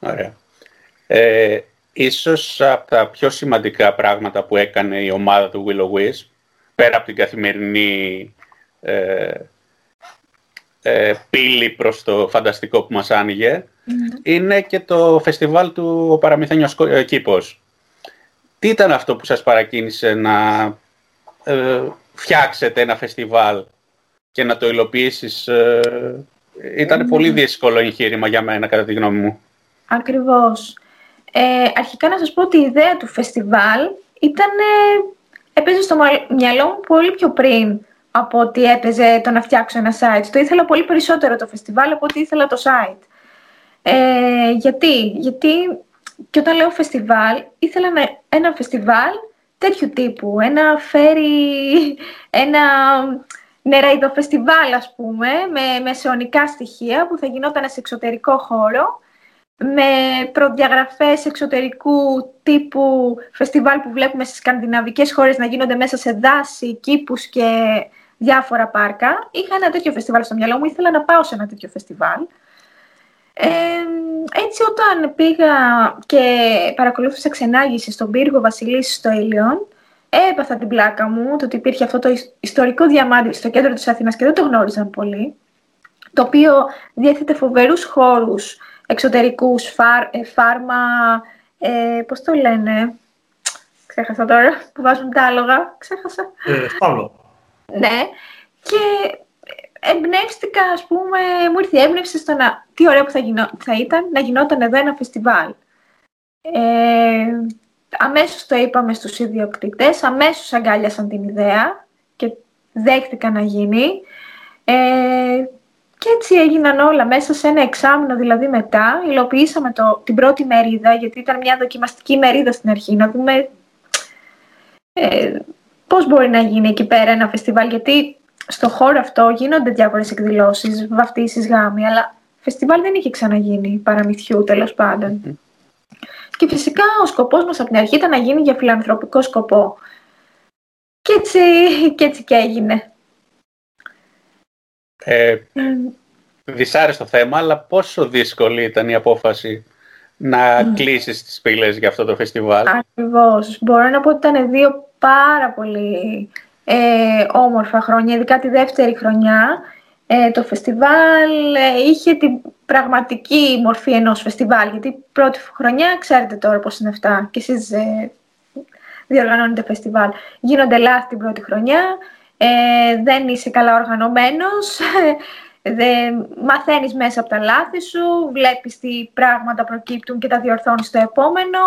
[SPEAKER 3] Ωραία. Ε, ίσως από τα πιο σημαντικά πράγματα που έκανε η ομάδα του Willow Wisp, πέρα από την καθημερινή ε, ε, πύλη προς το φανταστικό που μας άνοιγε, είναι και το φεστιβάλ του ο Παραμυθένιος ε, Κήπος. Τι ήταν αυτό που σας παρακίνησε να ε, φτιάξετε ένα φεστιβάλ και να το υλοποιήσεις. Ε, ήταν πολύ δύσκολο εγχείρημα για μένα, κατά τη γνώμη μου.
[SPEAKER 2] Ακριβώς. Ε, αρχικά να σας πω ότι η ιδέα του φεστιβάλ ήταν, έπαιζε στο μυαλό μου πολύ πιο πριν από ότι έπαιζε το να φτιάξω ένα site. Το ήθελα πολύ περισσότερο το φεστιβάλ από ότι ήθελα το site. Ε, γιατί, γιατί και όταν λέω φεστιβάλ, ήθελα ένα φεστιβάλ τέτοιου τύπου. Ένα φέρει, ένα νεραϊδοφεστιβάλ, ας πούμε, με μεσαιωνικά στοιχεία που θα γινόταν σε εξωτερικό χώρο, με προδιαγραφές εξωτερικού τύπου φεστιβάλ που βλέπουμε στις σκανδιναβικές χώρες να γίνονται μέσα σε δάση, κήπους και διάφορα πάρκα. Είχα ένα τέτοιο φεστιβάλ στο μυαλό μου, ήθελα να πάω σε ένα τέτοιο φεστιβάλ. Ε, έτσι όταν πήγα και παρακολούθησα ξενάγηση στον πύργο Βασιλής στο Ήλιον, έπαθα την πλάκα μου το ότι υπήρχε αυτό το ιστορικό διαμάντι στο κέντρο της Αθήνας και δεν το γνώριζαν πολύ, το οποίο διέθετε φοβερούς χώρους εξωτερικούς, φάρ, ε, φάρμα, ε, πώς το λένε, ξέχασα τώρα, που βάζουν τα άλογα, ξέχασα.
[SPEAKER 1] Ε,
[SPEAKER 2] ναι, και εμπνεύστηκα, ας πούμε, μου ήρθε η έμπνευση στο να... Τι ωραίο που θα, γινό, θα ήταν να γινόταν εδώ ένα φεστιβάλ. Ε, αμέσως το είπαμε στους ιδιοκτήτες, αμέσως αγκάλιασαν την ιδέα και δέχτηκαν να γίνει. Ε, και έτσι έγιναν όλα μέσα σε ένα εξάμεινο δηλαδή μετά. Υλοποιήσαμε το, την πρώτη μερίδα, γιατί ήταν μια δοκιμαστική μερίδα στην αρχή, να δούμε ε, πώς μπορεί να γίνει εκεί πέρα ένα φεστιβάλ, γιατί στο χώρο αυτό γίνονται διάφορες εκδηλώσεις, βαφτίσεις, γάμοι, αλλά φεστιβάλ δεν είχε ξαναγίνει παραμυθιού τέλος πάντων. Και φυσικά ο σκοπός μας από την αρχή ήταν να γίνει για φιλανθρωπικό σκοπό. Και έτσι και, έτσι και έγινε.
[SPEAKER 3] Ε, δυσάρεστο θέμα, αλλά πόσο δύσκολη ήταν η απόφαση να mm. κλείσεις τις πύλες για αυτό το φεστιβάλ;
[SPEAKER 2] Ακριβώς. Μπορώ να πω ότι ήταν δύο πάρα πολύ ε, όμορφα χρόνια, ειδικά τη δεύτερη χρονιά. Ε, το φεστιβάλ ε, είχε την πραγματική μορφή ενός φεστιβάλ, γιατί πρώτη χρονιά ξέρετε τώρα πώς είναι αυτά και εσείς ε, διοργανώνετε φεστιβάλ. Γίνονται λάθη την πρώτη χρονιά, ε, δεν είσαι καλά οργανωμένος, δεν μαθαίνεις μέσα από τα λάθη σου, βλέπεις τι πράγματα προκύπτουν και τα διορθώνεις στο επόμενο.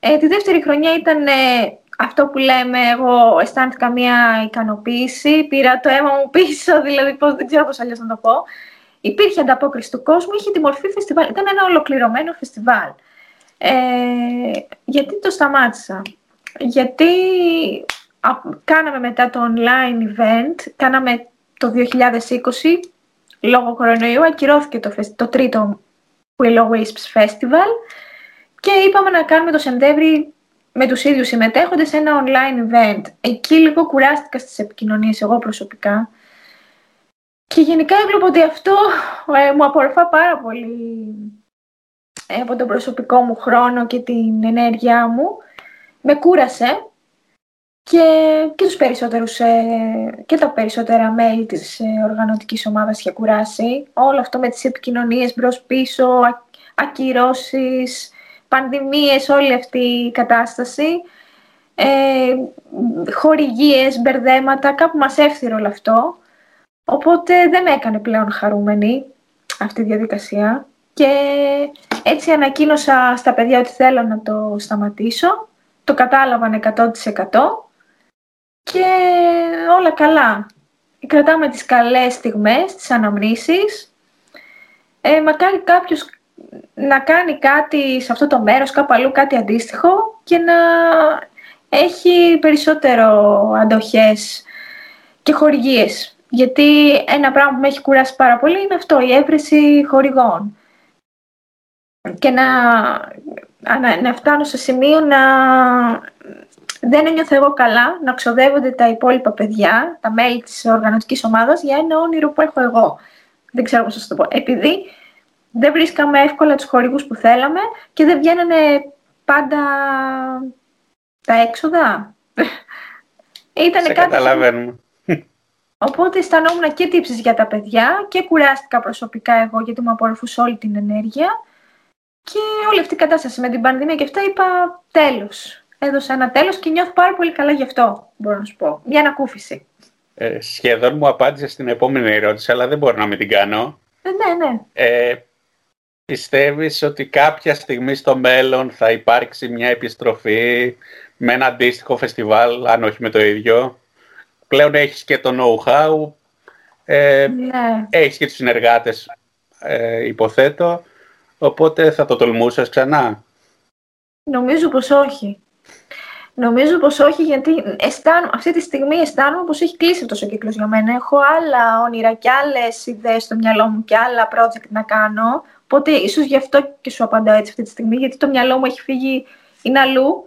[SPEAKER 2] Ε, τη δεύτερη χρονιά ήταν αυτό που λέμε, εγώ αισθάνθηκα μια ικανοποίηση, πήρα το αίμα μου πίσω, δηλαδή πώς, δεν ξέρω πώς αλλιώς να το πω. Υπήρχε ανταπόκριση του κόσμου, είχε τη μορφή φεστιβάλ, ήταν ένα ολοκληρωμένο φεστιβάλ. Ε, γιατί το σταμάτησα; Γιατί κάναμε μετά το online event, κάναμε το 2020, λόγω κορονοϊού, ακυρώθηκε το, το τρίτο Willow Wisps Festival και είπαμε να κάνουμε το Σεπτέμβρη με τους ίδιους συμμετέχοντες σε ένα online event. Εκεί λίγο κουράστηκα στις επικοινωνίες εγώ προσωπικά. Και γενικά έβλεπα ότι αυτό ε, μου απορροφά πάρα πολύ ε, από τον προσωπικό μου χρόνο και την ενέργειά μου. Με κούρασε και, και, τους περισσότερους, ε, και τα περισσότερα μέλη της οργανωτικής ομάδας είχε κουράσει. Όλο αυτό με τις επικοινωνίες μπρος-πίσω, ακυρώσεις, πανδημίες, όλη αυτή η κατάσταση, ε, χορηγίες, μπερδέματα, κάπου μας έφθυρε όλο αυτό. Οπότε δεν με έκανε πλέον χαρούμενη αυτή η διαδικασία και έτσι ανακοίνωσα στα παιδιά ότι θέλω να το σταματήσω. Το κατάλαβαν 100% και όλα καλά. Κρατάμε τις καλές στιγμές, τις αναμνήσεις. Ε, μακάρι κάποιος να κάνει κάτι σε αυτό το μέρος, κάπου αλλού κάτι αντίστοιχο και να έχει περισσότερο αντοχές και χορηγίες. Γιατί ένα πράγμα που με έχει κουράσει πάρα πολύ είναι αυτό, η έβρεση χορηγών. Και να, να, να φτάνω σε σημείο να δεν ένιωθω εγώ καλά να ξοδεύονται τα υπόλοιπα παιδιά, τα μέλη της οργανωτικής ομάδας, για ένα όνειρο που έχω εγώ. Δεν ξέρω πώς θα το πω. Επειδή δεν βρίσκαμε εύκολα τους χορηγούς που θέλαμε και δεν βγαίνανε πάντα τα έξοδα.
[SPEAKER 3] Ήταν Σε κάτι... καταλαβαίνουμε.
[SPEAKER 2] Οπότε αισθανόμουν και τύψεις για τα παιδιά και κουράστηκα προσωπικά εγώ γιατί μου απορροφούσε όλη την ενέργεια. Και όλη αυτή η κατάσταση με την πανδημία και αυτά είπα τέλος. Έδωσα ένα τέλος και νιώθω πάρα πολύ καλά γι' αυτό, μπορώ να σου πω. Μια ανακούφιση.
[SPEAKER 3] Ε, σχεδόν μου απάντησε στην επόμενη ερώτηση, αλλά δεν μπορώ να μην την κάνω.
[SPEAKER 2] Ε, ναι, ναι.
[SPEAKER 3] Ε, πιστεύεις ότι κάποια στιγμή στο μέλλον θα υπάρξει μια επιστροφή με ένα αντίστοιχο φεστιβάλ, αν όχι με το ίδιο; Πλέον έχεις και το know-how, ε, ναι. έχεις και τους συνεργάτες, ε, υποθέτω, οπότε θα το τολμούσες ξανά;
[SPEAKER 2] Νομίζω πως όχι. Νομίζω πως όχι, γιατί αισθάνομαι, αυτή τη στιγμή αισθάνομαι πως έχει κλείσει αυτός ο κύκλος για μένα. Έχω άλλα όνειρα και άλλες ιδέες στο μυαλό μου και άλλα project να κάνω. Οπότε ίσως γι' αυτό και σου απαντάω έτσι αυτή τη στιγμή, γιατί το μυαλό μου έχει φύγει, είναι αλλού.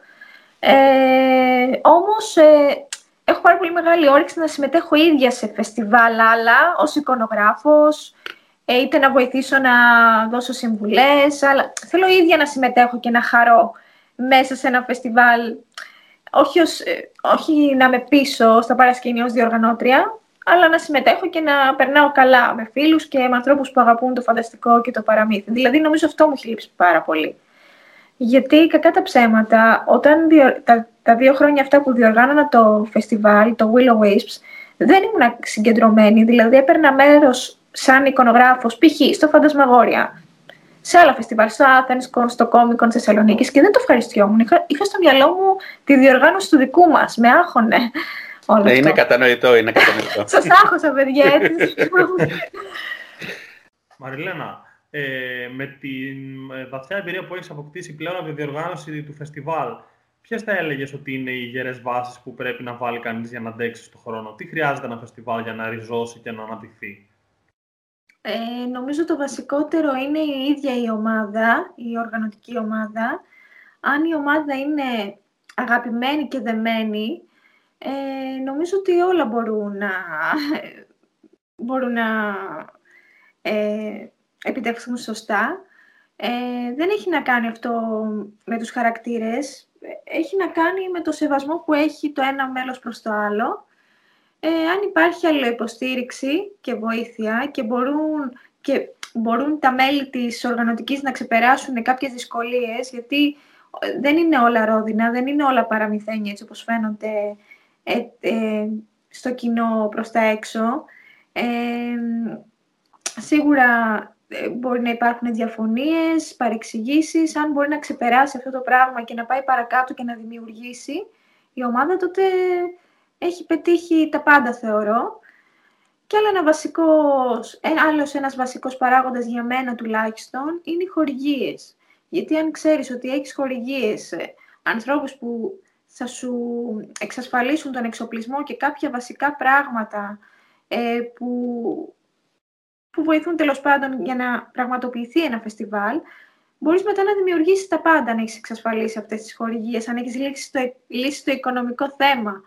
[SPEAKER 2] Ε, όμως ε, έχω πάρα πολύ μεγάλη όρεξη να συμμετέχω ίδια σε φεστιβάλ άλλα, ως εικονογράφος, ε, είτε να βοηθήσω να δώσω συμβουλές, αλλά θέλω ίδια να συμμετέχω και να χαρώ μέσα σε ένα φεστιβάλ, όχι, ως, ε, όχι να με πίσω στα παρασκήνια ως διοργανώτρια, αλλά να συμμετέχω και να περνάω καλά με φίλους και με ανθρώπους που αγαπούν το φανταστικό και το παραμύθι. Δηλαδή, νομίζω αυτό μου έχει λείψει πάρα πολύ. Γιατί, κακά τα ψέματα, όταν τα, τα δύο χρόνια αυτά που διοργάνωνα το φεστιβάλ, το Willow Wisps, δεν ήμουν συγκεντρωμένη. Δηλαδή, έπαιρνα μέρος σαν εικονογράφος, π.χ. στο Φαντασμαγόρια, σε άλλα φεστιβάλ, στο Athens, στο Comic Con Θεσσαλονίκης και δεν το ευχαριστιόμουν. Είχα, είχα στο μυαλό μου τη διοργάνωση του δικού μας. Με άχωνε.
[SPEAKER 3] Όλο ναι, είναι κατανοητό, είναι κατανοητό.
[SPEAKER 2] Σας άχωσα, παιδιά, έτσι.
[SPEAKER 1] Μαριλένα, ε, με την βαθιά εμπειρία που έχεις αποκτήσει πλέον από τη διοργάνωση του φεστιβάλ, ποιες θα έλεγες ότι είναι οι γερές βάσεις που πρέπει να βάλει κανείς για να αντέξει στον χρόνο, Τι χρειάζεται ένα φεστιβάλ για να ριζώσει και να αναπτυχθεί.
[SPEAKER 2] Ε, νομίζω το βασικότερο είναι η ίδια η ομάδα, η οργανωτική ομάδα. Αν η ομάδα είναι αγαπημένη και δεμένη, ε, νομίζω ότι όλα μπορούν να, μπορούν να ε, επιτευχθούν σωστά. Ε, δεν έχει να κάνει αυτό με τους χαρακτήρες, έχει να κάνει με το σεβασμό που έχει το ένα μέλος προς το άλλο ε, αν υπάρχει αλληλοϊποστήριξη και βοήθεια και μπορούν, και μπορούν τα μέλη της οργανωτικής να ξεπεράσουν κάποιες δυσκολίες, γιατί ε, δεν είναι όλα ρόδινα, δεν είναι όλα παραμυθένια έτσι όπως φαίνονται ε, ε, στο κοινό προς τα έξω. Ε, σίγουρα μπορεί να υπάρχουν διαφωνίες, παρεξηγήσεις. Αν μπορεί να ξεπεράσει αυτό το πράγμα και να πάει παρακάτω και να δημιουργήσει η ομάδα, τότε έχει πετύχει τα πάντα θεωρώ. Και άλλο ένα βασικός, άλλος ένας βασικός παράγοντας για μένα τουλάχιστον είναι οι χορηγίες. Γιατί αν ξέρεις ότι έχεις χορηγίες, ε, ανθρώπους που θα σου εξασφαλίσουν τον εξοπλισμό και κάποια βασικά πράγματα ε, που, που βοηθούν τέλος πάντων για να πραγματοποιηθεί ένα φεστιβάλ, μπορείς μετά να δημιουργήσεις τα πάντα αν έχεις εξασφαλίσει αυτές τις χορηγίες, αν έχεις λύσει το, λύσει το οικονομικό θέμα,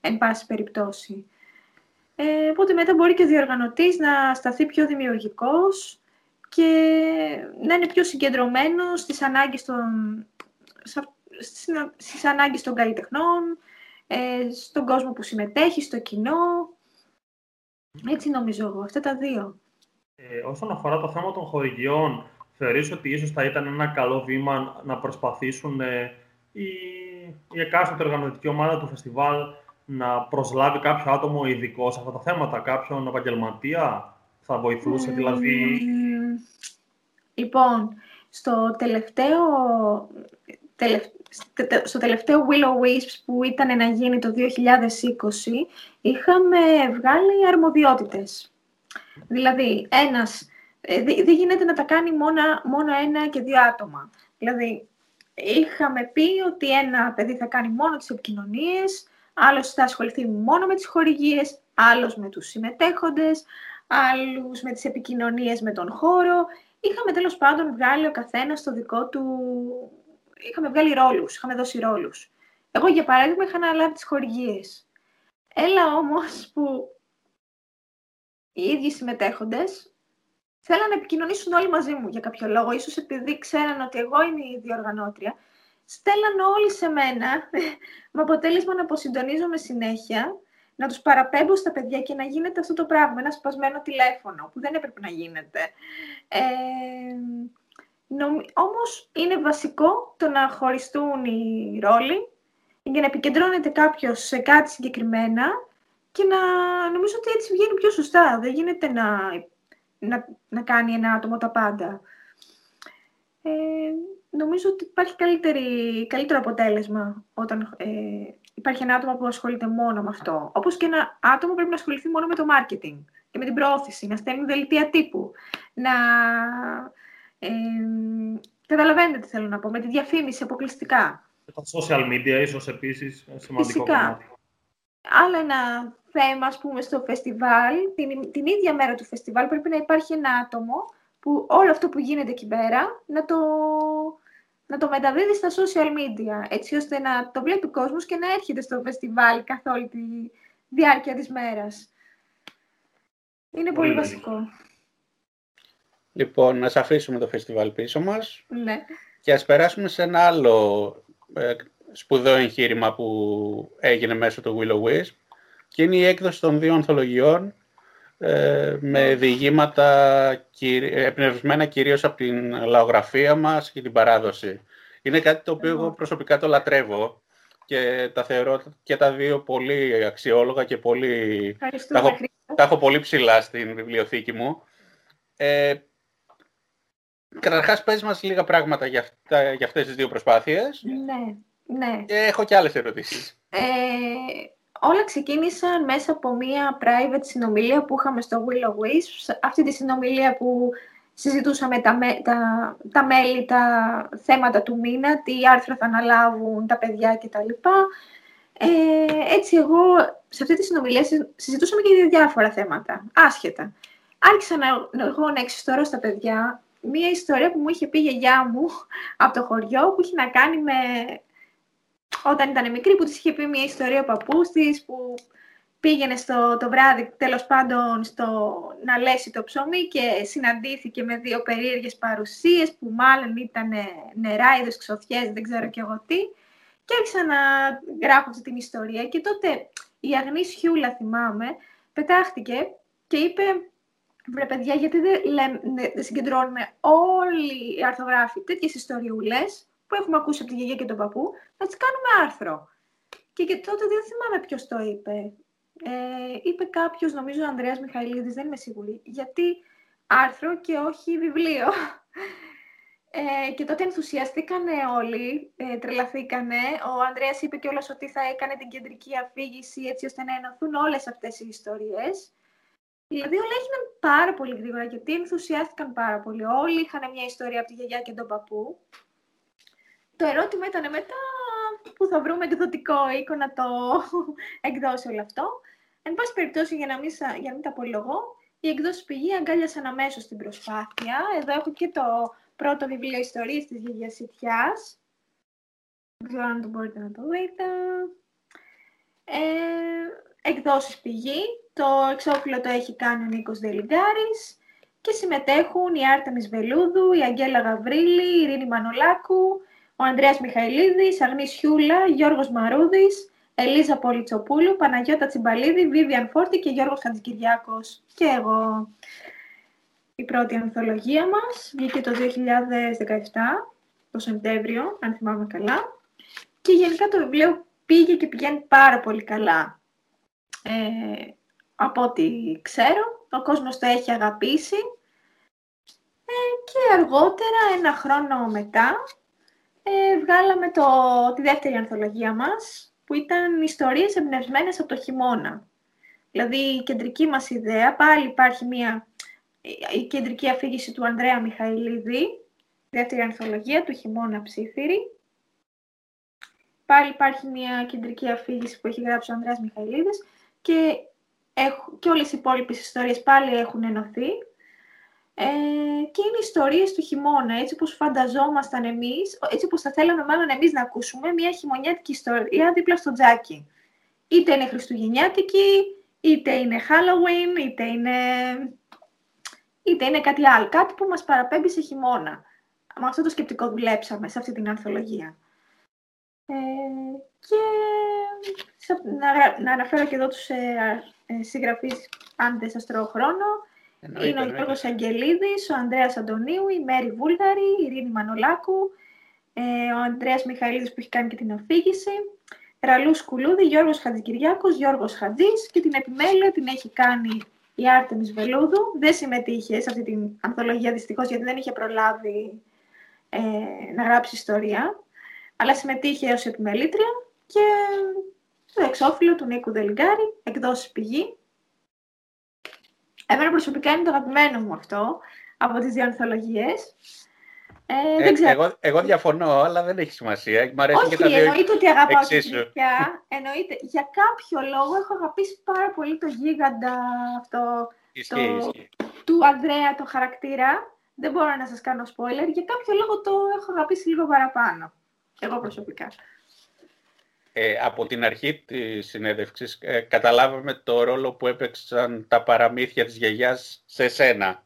[SPEAKER 2] εν πάση περιπτώσει. Ε, οπότε μετά μπορεί και ο διοργανωτής να σταθεί πιο δημιουργικός και να είναι πιο συγκεντρωμένος στις ανάγκες των, στις ανάγκες των καλλιτεχνών, ε, στον κόσμο που συμμετέχει, στο κοινό. Έτσι νομίζω εγώ, αυτά τα δύο.
[SPEAKER 1] Ε, όσον αφορά το θέμα των χορηγιών, θεωρείς ότι ίσως θα ήταν ένα καλό βήμα να προσπαθήσουν ε, η, η εκάστοτε οργανωτική ομάδα του φεστιβάλ να προσλάβει κάποιο άτομο ειδικό σε αυτά τα θέματα, κάποιον επαγγελματία, θα βοηθούσε δηλαδή...
[SPEAKER 2] Λοιπόν, στο τελευταίο, στο τελευταίο Willow Wisps που ήταν να γίνει το 2020, είχαμε βγάλει αρμοδιότητες. Δηλαδή, ένας, ε, δεν γίνεται να τα κάνει μόνο, μόνο ένα και δύο άτομα. Δηλαδή, είχαμε πει ότι ένα παιδί θα κάνει μόνο τις επικοινωνίες, άλλος θα ασχοληθεί μόνο με τις χορηγίες, άλλος με τους συμμετέχοντες, άλλους με τις επικοινωνίες με τον χώρο. Είχαμε τέλος πάντων βγάλει ο καθένας το δικό του... Είχαμε βγάλει ρόλους, είχαμε δώσει ρόλους. Εγώ, για παράδειγμα, είχα αναλάβει τις χορηγίες. Έλα όμως που οι ίδιοι συμμετέχοντες θέλαν να επικοινωνήσουν όλοι μαζί μου για κάποιο λόγο. Ίσως επειδή ξέραν ότι εγώ είμαι η διοργανώτρια. Στέλναν όλοι σε μένα, με αποτέλεσμα να αποσυντονίζομαι συνέχεια, να τους παραπέμπω στα παιδιά και να γίνεται αυτό το πράγμα, ένα σπασμένο τηλέφωνο, που δεν έπρεπε να γίνεται. Ε, νομ, όμως είναι βασικό το να χωριστούν οι ρόλοι για να επικεντρώνεται κάποιος σε κάτι συγκεκριμένα και να νομίζω ότι έτσι βγαίνει πιο σωστά. Δεν γίνεται να, να, να κάνει ένα άτομο τα πάντα. Ε, νομίζω ότι υπάρχει καλύτερη, καλύτερο αποτέλεσμα όταν ε, υπάρχει ένα άτομο που ασχολείται μόνο με αυτό. Όπως και ένα άτομο πρέπει να ασχοληθεί μόνο με το marketing και με την προώθηση, να στέλνει δελτία τύπου, να... Ε, καταλαβαίνετε τι θέλω να πω, με τη διαφήμιση αποκλειστικά.
[SPEAKER 1] Τα social media ίσως επίσης σημαντικό
[SPEAKER 2] Φυσικά. κομμάτι. Άλλο ένα θέμα, ας πούμε, στο φεστιβάλ, την, την ίδια μέρα του φεστιβάλ πρέπει να υπάρχει ένα άτομο που όλο αυτό που γίνεται εκεί πέρα να το, να το μεταδίδει στα social media, έτσι ώστε να το βλέπει ο κόσμος και να έρχεται στο φεστιβάλ καθ' όλη τη διάρκεια της μέρας. Είναι πολύ, βασικό.
[SPEAKER 3] Λοιπόν, να αφήσουμε το φεστιβάλ πίσω μας
[SPEAKER 2] ναι.
[SPEAKER 3] και ας περάσουμε σε ένα άλλο ε, σπουδαίο εγχείρημα που έγινε μέσω του Willow Wisp και είναι η έκδοση των δύο ανθολογιών ε, με διηγήματα εμπνευσμένα κυρίως από την λαογραφία μας και την παράδοση. Είναι κάτι το οποίο εγώ προσωπικά το λατρεύω και τα θεωρώ και τα δύο πολύ αξιόλογα και πολύ... Τα έχω, τα έχω πολύ ψηλά στην βιβλιοθήκη μου. Ε, καταρχάς, πες μας λίγα πράγματα για, αυτά, για αυτές τις δύο προσπάθειες.
[SPEAKER 2] Ναι, ναι.
[SPEAKER 3] Και έχω και άλλες ερωτήσεις.
[SPEAKER 2] Ε, όλα ξεκίνησαν μέσα από μία private συνομιλία που είχαμε στο Willow Wisp. Αυτή τη συνομιλία που συζητούσαμε τα, τα, τα μέλη, τα θέματα του μήνα, τι άρθρα θα αναλάβουν τα παιδιά κτλ. Ε, έτσι εγώ σε αυτή τη συνομιλία συζητούσαμε και για διάφορα θέματα, άσχετα. Άρχισα να, εγώ να εξιστορώ στα παιδιά μία ιστορία που μου είχε πει η γιαγιά μου από το χωριό που είχε να κάνει με όταν ήταν μικρή που της είχε πει μια ιστορία ο παππούς της που πήγαινε στο, το βράδυ τέλος πάντων στο, να λέσει το ψωμί και συναντήθηκε με δύο περίεργες παρουσίες που μάλλον ήταν νεράιδες, ξοθιές, δεν ξέρω κι εγώ τι. Και άρχισα να γράφω αυτή την ιστορία και τότε η Αγνής Χιούλα, θυμάμαι, πετάχτηκε και είπε Βρε παιδιά, γιατί δεν, δεν συγκεντρώνουμε όλοι οι αρθογράφοι τέτοιες ιστοριούλες που έχουμε ακούσει από τη γιαγιά και τον παππού, να τις κάνουμε άρθρο. Και, και τότε δεν θυμάμαι ποιος το είπε. Ε, είπε κάποιος, νομίζω ο Ανδρέας Μιχαηλίδης, δεν είμαι σίγουρη, γιατί άρθρο και όχι βιβλίο. Ε, και τότε ενθουσιαστήκανε όλοι, ε, τρελαθήκανε. Ο Ανδρέας είπε κιόλας ότι θα έκανε την κεντρική αφήγηση έτσι ώστε να ενωθούν όλες αυτές οι ιστορίες. Δηλαδή όλα έγιναν πάρα πολύ γρήγορα γιατί ενθουσιάστηκαν πάρα πολύ. Όλοι είχαν μια ιστορία από τη γιαγιά και τον παππού. Το ερώτημα ήταν μετά που θα βρούμε εκδοτικό οίκο να το εκδώσει όλο αυτό. Εν πάση περιπτώσει, για να μην, για να μην τα απολογώ, οι εκδόσεις πηγή αγκάλιασαν αμέσως την προσπάθεια. Εδώ έχω και το πρώτο βιβλίο ιστορίας της Γηγιας Σιτιάς. Δεν ξέρω αν το μπορείτε να το δείτε. Ε, εκδόσεις πηγή. Το εξώφυλλο το έχει κάνει ο Νίκος Δελιγκάρης και συμμετέχουν η Άρτεμις Βελούδου, η Αγγέλα Γαβρίλη, η Ειρήνη Μανολάκου, ο Ανδρέας Μιχαηλίδης, Αγνής Χιούλα, Γιώργος Μαρούδης, Ελίζα Πολιτσοπούλου, Παναγιώτα Τσιμπαλίδη, Βίβιαν Φόρτη και Γιώργος Χατζικυριάκος. Και εγώ. Η πρώτη ανθολογία μας βγήκε το 2017, το Σεπτέμβριο, αν θυμάμαι καλά. Και γενικά το βιβλίο πήγε και πηγαίνει πάρα πολύ καλά. Ε, από ό,τι ξέρω, ο κόσμος το έχει αγαπήσει. Ε, και αργότερα, ένα χρόνο μετά, ε, βγάλαμε το, τη δεύτερη ανθολογία μας, που ήταν ιστορίες εμπνευσμένες από το χειμώνα. Δηλαδή, η κεντρική μας ιδέα, πάλι υπάρχει μια η κεντρική αφήγηση του Ανδρέα Μιχαηλίδη, δεύτερη ανθολογία του χειμώνα ψήφιρη. Πάλι υπάρχει μια κεντρική αφήγηση που έχει γράψει ο Ανδρέας Μιχαηλίδης και, και όλες οι υπόλοιπες ιστορίες πάλι έχουν ενωθεί. Ε, και είναι ιστορίες του χειμώνα, έτσι όπως φανταζόμασταν εμείς, έτσι όπως θα θέλαμε μάλλον εμείς να ακούσουμε μια χειμωνιάτικη ιστορία δίπλα στο τζάκι. Είτε είναι χριστουγεννιάτικη, είτε είναι Halloween, είτε είναι είτε είναι κάτι άλλο, κάτι που μας παραπέμπει σε χειμώνα. Με αυτό το σκεπτικό δουλέψαμε σε αυτή την ανθολογία. Ε, και να, να αναφέρω και εδώ τους ε, ε, συγγραφείς, αν δεν σας τρώω χρόνο. είναι ο Γιώργος Αγγελίδης, ο Ανδρέας Αντωνίου, η Μέρη Βούλγαρη, η Ειρήνη Μανολάκου, ε, ο Ανδρέας Μιχαηλίδης που έχει κάνει και την αφήγηση, Ραλούς Σκουλούδη, Γιώργος Χατζικυριάκος, Γιώργος Χατζής και την επιμέλεια την έχει κάνει η Άρτεμις Βελούδου. Δεν συμμετείχε σε αυτή την ανθολογία δυστυχώς γιατί δεν είχε προλάβει ε, να γράψει ιστορία, αλλά συμμετείχε ως επιμελήτρια και το εξώφυλλο του Νίκου Δελγκάρη, εκδόσεις πηγή. Εμένα προσωπικά είναι το αγαπημένο μου αυτό από τις δύο ανθολογίες.
[SPEAKER 3] Ε, δεν ξέρω. Εγώ, εγώ διαφωνώ, αλλά δεν έχει σημασία. Μ'
[SPEAKER 2] Όχι, και τα δύο εννοείται ότι αγαπάω τη Εννοείται. Για κάποιο λόγο έχω αγαπήσει πάρα πολύ το γίγαντα αυτό το, του Ανδρέα, το χαρακτήρα. Δεν μπορώ να σας κάνω spoiler. Για κάποιο λόγο το έχω αγαπήσει λίγο παραπάνω. Εγώ προσωπικά.
[SPEAKER 3] Ε, από την αρχή της συνέντευξης ε, καταλάβαμε το ρόλο που έπαιξαν τα παραμύθια της γιαγιάς σε σένα.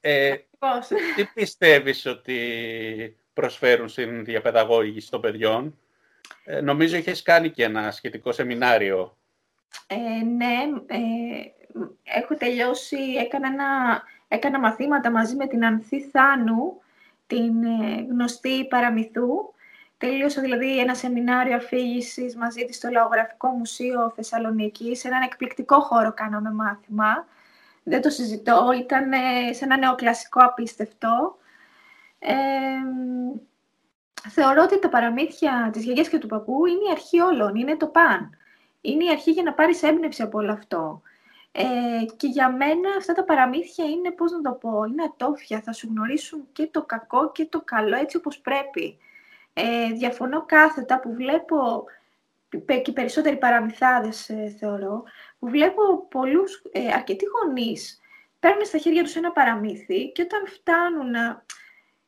[SPEAKER 3] Ε, τι πιστεύεις ότι προσφέρουν στην διαπαιδαγώγηση των παιδιών; Ε, νομίζω είχες κάνει και ένα σχετικό σεμινάριο.
[SPEAKER 2] Ε, ναι, ε, έχω τελειώσει, έκανα, ένα, έκανα μαθήματα μαζί με την Ανθή Θάνου, την ε, γνωστή παραμυθού. Τελείωσα δηλαδή ένα σεμινάριο αφήγησης μαζί της στο Λαογραφικό Μουσείο Θεσσαλονίκης. Σε έναν εκπληκτικό χώρο κάναμε μάθημα δεν το συζητώ, ήταν σε ένα νεοκλασικό απίστευτο. Ε, θεωρώ ότι τα παραμύθια της γιαγιάς και του παππού είναι η αρχή όλων, είναι το παν. Είναι η αρχή για να πάρεις έμπνευση από όλο αυτό. Ε, και για μένα αυτά τα παραμύθια είναι, πώς να το πω, είναι ατόφια. Θα σου γνωρίσουν και το κακό και το καλό έτσι όπως πρέπει. Ε, διαφωνώ κάθετα που βλέπω και περισσότεροι παραμυθάδες ε, θεωρώ, που βλέπω πολλούς, ε, αρκετοί γονείς παίρνουν στα χέρια τους ένα παραμύθι και όταν φτάνουν να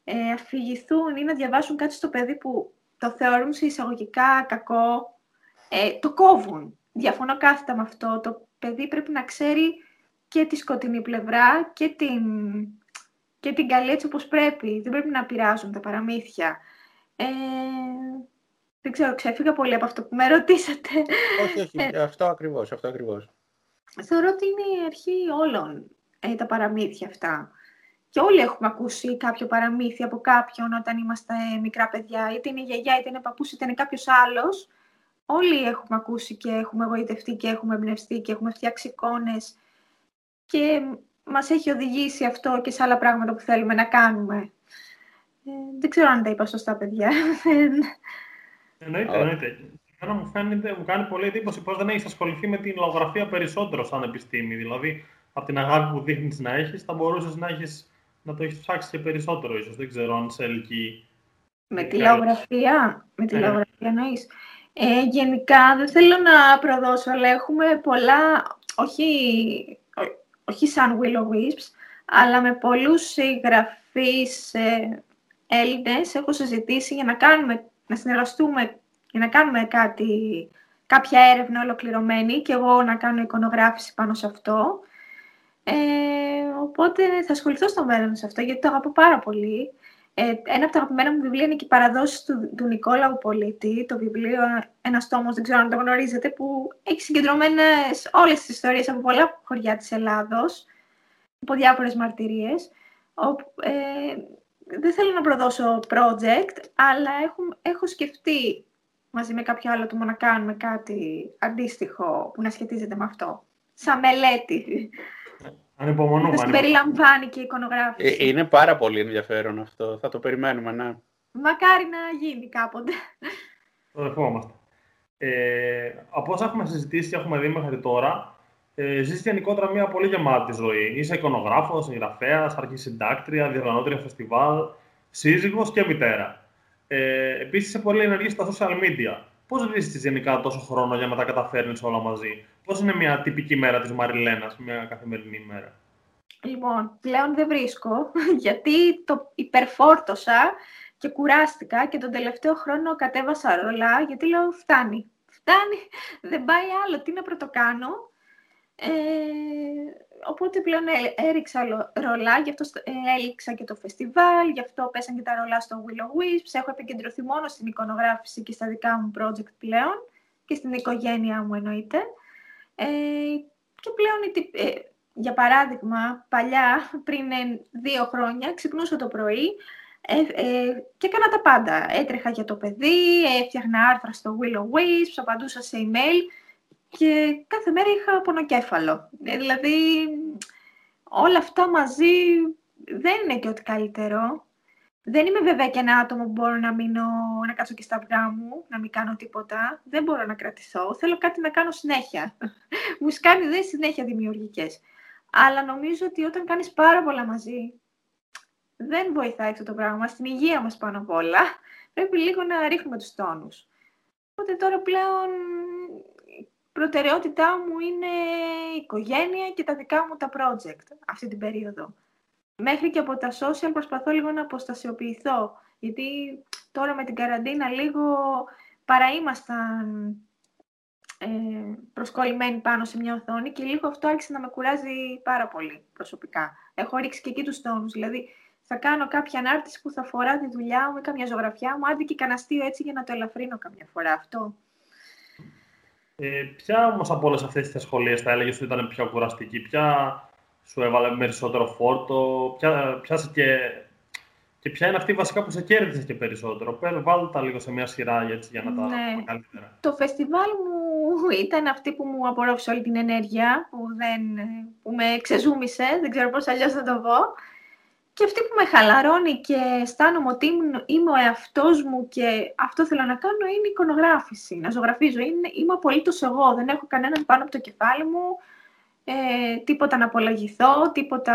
[SPEAKER 2] ε, αφηγηθούν ή να διαβάσουν κάτι στο παιδί που το θεωρούν σε εισαγωγικά κακό, ε, το κόβουν. Διαφωνώ κάθετα με αυτό. Το παιδί πρέπει να ξέρει και τη σκοτεινή πλευρά και την, και την καλή έτσι όπως πρέπει. Δεν πρέπει να πειράζουν τα παραμύθια. Ε, δεν ξέρω, ξέφυγα πολύ από αυτό που με ρωτήσατε.
[SPEAKER 3] Όχι, όχι, ε, αυτό ακριβώς, αυτό ακριβώς.
[SPEAKER 2] Θεωρώ ότι είναι η αρχή όλων ε, τα παραμύθια αυτά. Και όλοι έχουμε ακούσει κάποιο παραμύθι από κάποιον όταν είμαστε μικρά παιδιά. Είτε είναι η γιαγιά, είτε είναι παππούς, είτε είναι κάποιος άλλος. Όλοι έχουμε ακούσει και έχουμε εγωιτευτεί και έχουμε εμπνευστεί και έχουμε φτιάξει εικόνες. Και μας έχει οδηγήσει αυτό και σε άλλα πράγματα που θέλουμε να κάνουμε. Ε, δεν ξέρω αν τα είπα σωστά, παιδιά.
[SPEAKER 1] Εννοείται, εννοείται. Εμένα μου, φαίνεται, μου κάνει πολύ εντύπωση πώς δεν έχεις ασχοληθεί με την λογογραφία περισσότερο σαν επιστήμη. Δηλαδή, από την αγάπη που δείχνεις να έχεις, θα μπορούσες να, έχεις, να το έχεις ψάξει και περισσότερο, ίσως. Δεν ξέρω αν σε ελκύει.
[SPEAKER 2] Με τη λογογραφία, με τη ναι. λογογραφία εννοείς. Ε, γενικά, δεν θέλω να προδώσω, αλλά έχουμε πολλά, όχι, όχι σαν Willow Wisps, αλλά με πολλούς συγγραφείς ε, Έλληνες έχω συζητήσει για να κάνουμε να συνεργαστούμε για να κάνουμε κάτι, κάποια έρευνα ολοκληρωμένη και εγώ να κάνω εικονογράφηση πάνω σε αυτό. Ε, οπότε θα ασχοληθώ στο μέλλον σε αυτό, γιατί το αγαπώ πάρα πολύ. Ε, ένα από τα αγαπημένα μου βιβλία είναι και οι παραδόσει του, του Νικόλαου Πολίτη, το βιβλίο Ένας τόμος, δεν ξέρω αν το γνωρίζετε, που έχει συγκεντρωμένες όλες τις ιστορίες από πολλά χωριά της Ελλάδος, από διάφορες μαρτυρίες. Ε, δεν θέλω να προδώσω project, αλλά έχω, έχω σκεφτεί μαζί με κάποιο άλλο του να κάνουμε κάτι αντίστοιχο που να σχετίζεται με αυτό. Σαν μελέτη.
[SPEAKER 1] Ανυπομονούμε.
[SPEAKER 2] Θα περιλαμβάνει και η εικονογράφηση.
[SPEAKER 3] Ε, είναι πάρα πολύ ενδιαφέρον αυτό. Θα το περιμένουμε, ναι.
[SPEAKER 2] Μακάρι να γίνει κάποτε.
[SPEAKER 1] Το δεχόμαστε. Ε, από όσα έχουμε συζητήσει και έχουμε δει μέχρι τώρα, ε, ζεις γενικότερα μια πολύ γεμάτη ζωή. Είσαι εικονογράφος, συγγραφέας, αρχισυντάκτρια, διοργανώτρια φεστιβάλ, σύζυγος και μητέρα. Ε, Επίσης, είσαι πολύ ενεργή στα social media. Πώς βρίσκεις γενικά τόσο χρόνο για να τα καταφέρνεις όλα μαζί, Πώς είναι μια τυπική μέρα της Μαριλένας, μια καθημερινή ημέρα.
[SPEAKER 2] Λοιπόν, πλέον δεν βρίσκω, γιατί το υπερφόρτωσα και κουράστηκα και τον τελευταίο χρόνο κατέβασα ρολά, γιατί λέω φτάνει. Φτάνει, δεν πάει άλλο, τι να πρωτοκάνω. Ε, οπότε πλέον έριξα ρολά, γι' αυτό έληξα και το φεστιβάλ, γι' αυτό πέσαν και τα ρολά στο Willow Wisps. Έχω επικεντρωθεί μόνο στην εικονογράφηση και στα δικά μου project πλέον και στην οικογένειά μου εννοείται. Ε, και πλέον, ε, για παράδειγμα, παλιά, πριν δύο χρόνια, ξυπνούσα το πρωί ε, ε, και έκανα τα πάντα. Έτρεχα για το παιδί, έφτιαχνα άρθρα στο Willow Wisps, απαντούσα σε email και κάθε μέρα είχα πονοκέφαλο. Ε, δηλαδή, όλα αυτά μαζί δεν είναι και ό,τι καλύτερο. Δεν είμαι βέβαια και ένα άτομο που μπορώ να μείνω, να κάτσω και στα αυγά μου, να μην κάνω τίποτα. Δεν μπορώ να κρατηθώ. Θέλω κάτι να κάνω συνέχεια. μου σκάνει δεν συνέχεια δημιουργικές. Αλλά νομίζω ότι όταν κάνεις πάρα πολλά μαζί, δεν βοηθάει αυτό το πράγμα. Στην υγεία μας πάνω απ' όλα. Πρέπει λίγο να ρίχνουμε τους τόνους. Οπότε τώρα πλέον προτεραιότητά μου είναι η οικογένεια και τα δικά μου τα project αυτή την περίοδο. Μέχρι και από τα social προσπαθώ λίγο να αποστασιοποιηθώ, γιατί τώρα με την καραντίνα λίγο παραήμασταν ε, προσκολλημένοι πάνω σε μια οθόνη και λίγο αυτό άρχισε να με κουράζει πάρα πολύ προσωπικά. Έχω ρίξει και εκεί τους τόνους, δηλαδή θα κάνω κάποια ανάρτηση που θα φορά τη δουλειά μου ή καμιά ζωγραφιά μου, άντε και καναστείο έτσι για να το ελαφρύνω καμιά φορά αυτό.
[SPEAKER 1] Ε, ποια όμως από όλες αυτές τις σχολείε θα έλεγες ότι ήταν πιο κουραστική, ποια σου έβαλε περισσότερο φόρτο, ποια, ποια και, και ποια είναι αυτή βασικά που σε κέρδισε και περισσότερο. Πέρα, βάλτε τα λίγο σε μια σειρά έτσι, για να τα ναι. πούμε καλύτερα.
[SPEAKER 2] Το φεστιβάλ μου ήταν αυτή που μου απορρόφησε όλη την ενέργεια, που, δεν, που με ξεζούμισε, δεν ξέρω πώς αλλιώς θα το πω. Και αυτή που με χαλαρώνει και αισθάνομαι ότι είμαι ο εαυτός μου και αυτό θέλω να κάνω είναι η εικονογράφηση, να ζωγραφίζω. Είναι, είμαι απολύτως εγώ, δεν έχω κανέναν πάνω από το κεφάλι μου, ε, τίποτα να απολαγηθώ, τίποτα...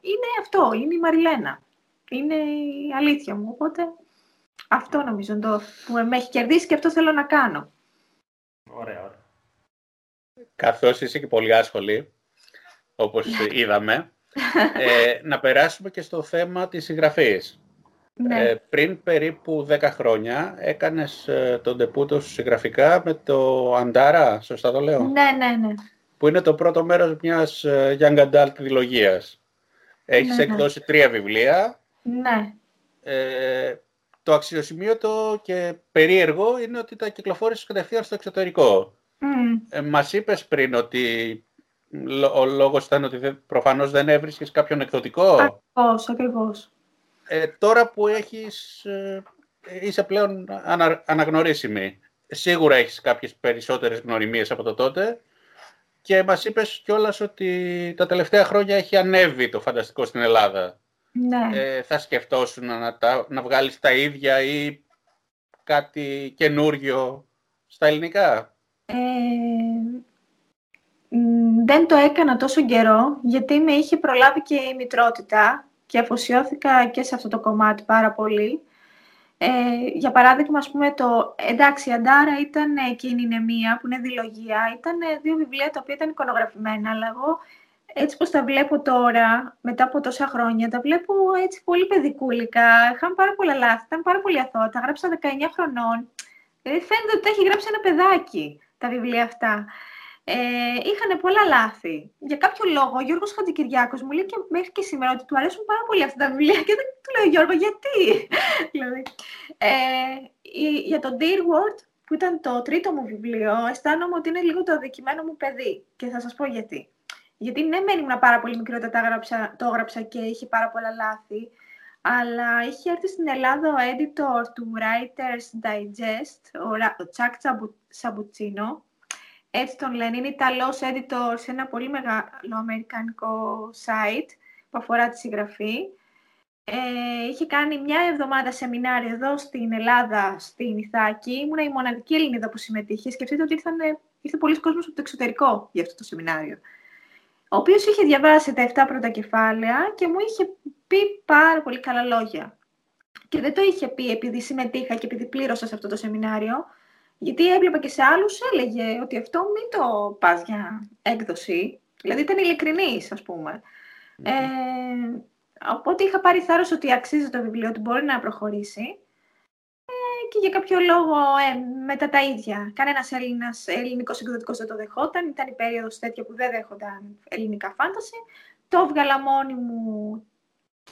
[SPEAKER 2] Είναι αυτό, είναι η Μαριλένα. Είναι η αλήθεια μου, οπότε αυτό νομίζω το που με έχει κερδίσει και αυτό θέλω να κάνω.
[SPEAKER 1] Ωραία, ωραία.
[SPEAKER 3] Καθώς είσαι και πολύ άσχολη, όπως είδαμε, ε, να περάσουμε και στο θέμα της συγγραφής. Ναι. Ε, πριν περίπου 10 χρόνια έκανες ε, τον τεπούτο σου συγγραφικά με το Αντάρα, σωστά το λέω;
[SPEAKER 2] Ναι, ναι, ναι.
[SPEAKER 3] Που είναι το πρώτο μέρος μιας ε, Young Adult δηλογίας. Έχεις ναι, ναι. εκδώσει τρία βιβλία.
[SPEAKER 2] Ναι.
[SPEAKER 3] Ε, το αξιοσημείωτο και περίεργο είναι ότι τα κυκλοφόρησες κατευθείαν στο εξωτερικό. Mm. Ε, μας είπες πριν ότι ο λόγος ήταν ότι δεν, προφανώς δεν έβρισκες κάποιον εκδοτικό.
[SPEAKER 2] Ακριβώς, ακριβώς.
[SPEAKER 3] Ε, τώρα που έχεις, ε, είσαι πλέον ανα, αναγνωρίσιμη, σίγουρα έχεις κάποιες περισσότερες γνωριμίες από το τότε και μας είπες κιόλας ότι τα τελευταία χρόνια έχει ανέβει το φανταστικό στην Ελλάδα.
[SPEAKER 2] Ναι.
[SPEAKER 3] Ε, θα σκεφτόσουν να, τα, να βγάλεις τα ίδια ή κάτι καινούριο στα ελληνικά;
[SPEAKER 2] Ε, δεν το έκανα τόσο καιρό, γιατί με είχε προλάβει και η μητρότητα και αφοσιώθηκα και σε αυτό το κομμάτι πάρα πολύ. Ε, για παράδειγμα, ας πούμε, το «Εντάξει, η Αντάρα» ήταν εκείνη η Νεμία, που είναι δηλογία. Ήταν δύο βιβλία τα οποία ήταν εικονογραφημένα, αλλά εγώ έτσι πως τα βλέπω τώρα, μετά από τόσα χρόνια, τα βλέπω έτσι πολύ παιδικούλικα. Είχαν πάρα πολλά λάθη, ήταν πάρα πολύ αθώα. Τα γράψα 19 χρονών. Δηλαδή φαίνεται ότι τα έχει γράψει ένα παιδάκι τα βιβλία αυτά ε, είχαν πολλά λάθη. Για κάποιο λόγο, ο Γιώργος Χατζικυριάκος μου λέει και μέχρι και σήμερα ότι του αρέσουν πάρα πολύ αυτά τα βιβλία και δεν του λέω Γιώργο γιατί; δηλαδή, ε, για το Dear World, που ήταν το τρίτο μου βιβλίο, αισθάνομαι ότι είναι λίγο το αδικημένο μου παιδί. Και θα σας πω γιατί. Γιατί ναι, μένει ήμουν πάρα πολύ μικρό όταν το έγραψα και είχε πάρα πολλά λάθη, αλλά είχε έρθει στην Ελλάδα ο editor του Writers Digest, ο Τσάκ Σαμπουτσίνο, έτσι τον λένε. Είναι Ιταλός editor σε ένα πολύ μεγάλο αμερικανικό site που αφορά τη συγγραφή. Ε, είχε κάνει μια εβδομάδα σεμινάριο εδώ στην Ελλάδα, στην Ιθάκη. Ήμουν η μοναδική Ελληνίδα που συμμετείχε. Σκεφτείτε ότι ήρθαν, ήρθε πολλοί κόσμος από το εξωτερικό για αυτό το σεμινάριο. Ο οποίος είχε διαβάσει τα 7 πρώτα κεφάλαια και μου είχε πει πάρα πολύ καλά λόγια. Και δεν το είχε πει επειδή συμμετείχα και επειδή πλήρωσα σε αυτό το σεμινάριο, γιατί έβλεπα και σε άλλους έλεγε ότι αυτό μην το πας για έκδοση. Δηλαδή ήταν ειλικρινής, ας πούμε. Ε, οπότε είχα πάρει θάρρος ότι αξίζει το βιβλίο, ότι μπορεί να προχωρήσει. Ε, και για κάποιο λόγο ε, μετά τα ίδια. Κανένας ελληνικός εκδοτικός δεν το δεχόταν. Ήταν η περίοδος τέτοια που δεν δέχονταν ελληνικά φάνταση. Το έβγαλα μόνη μου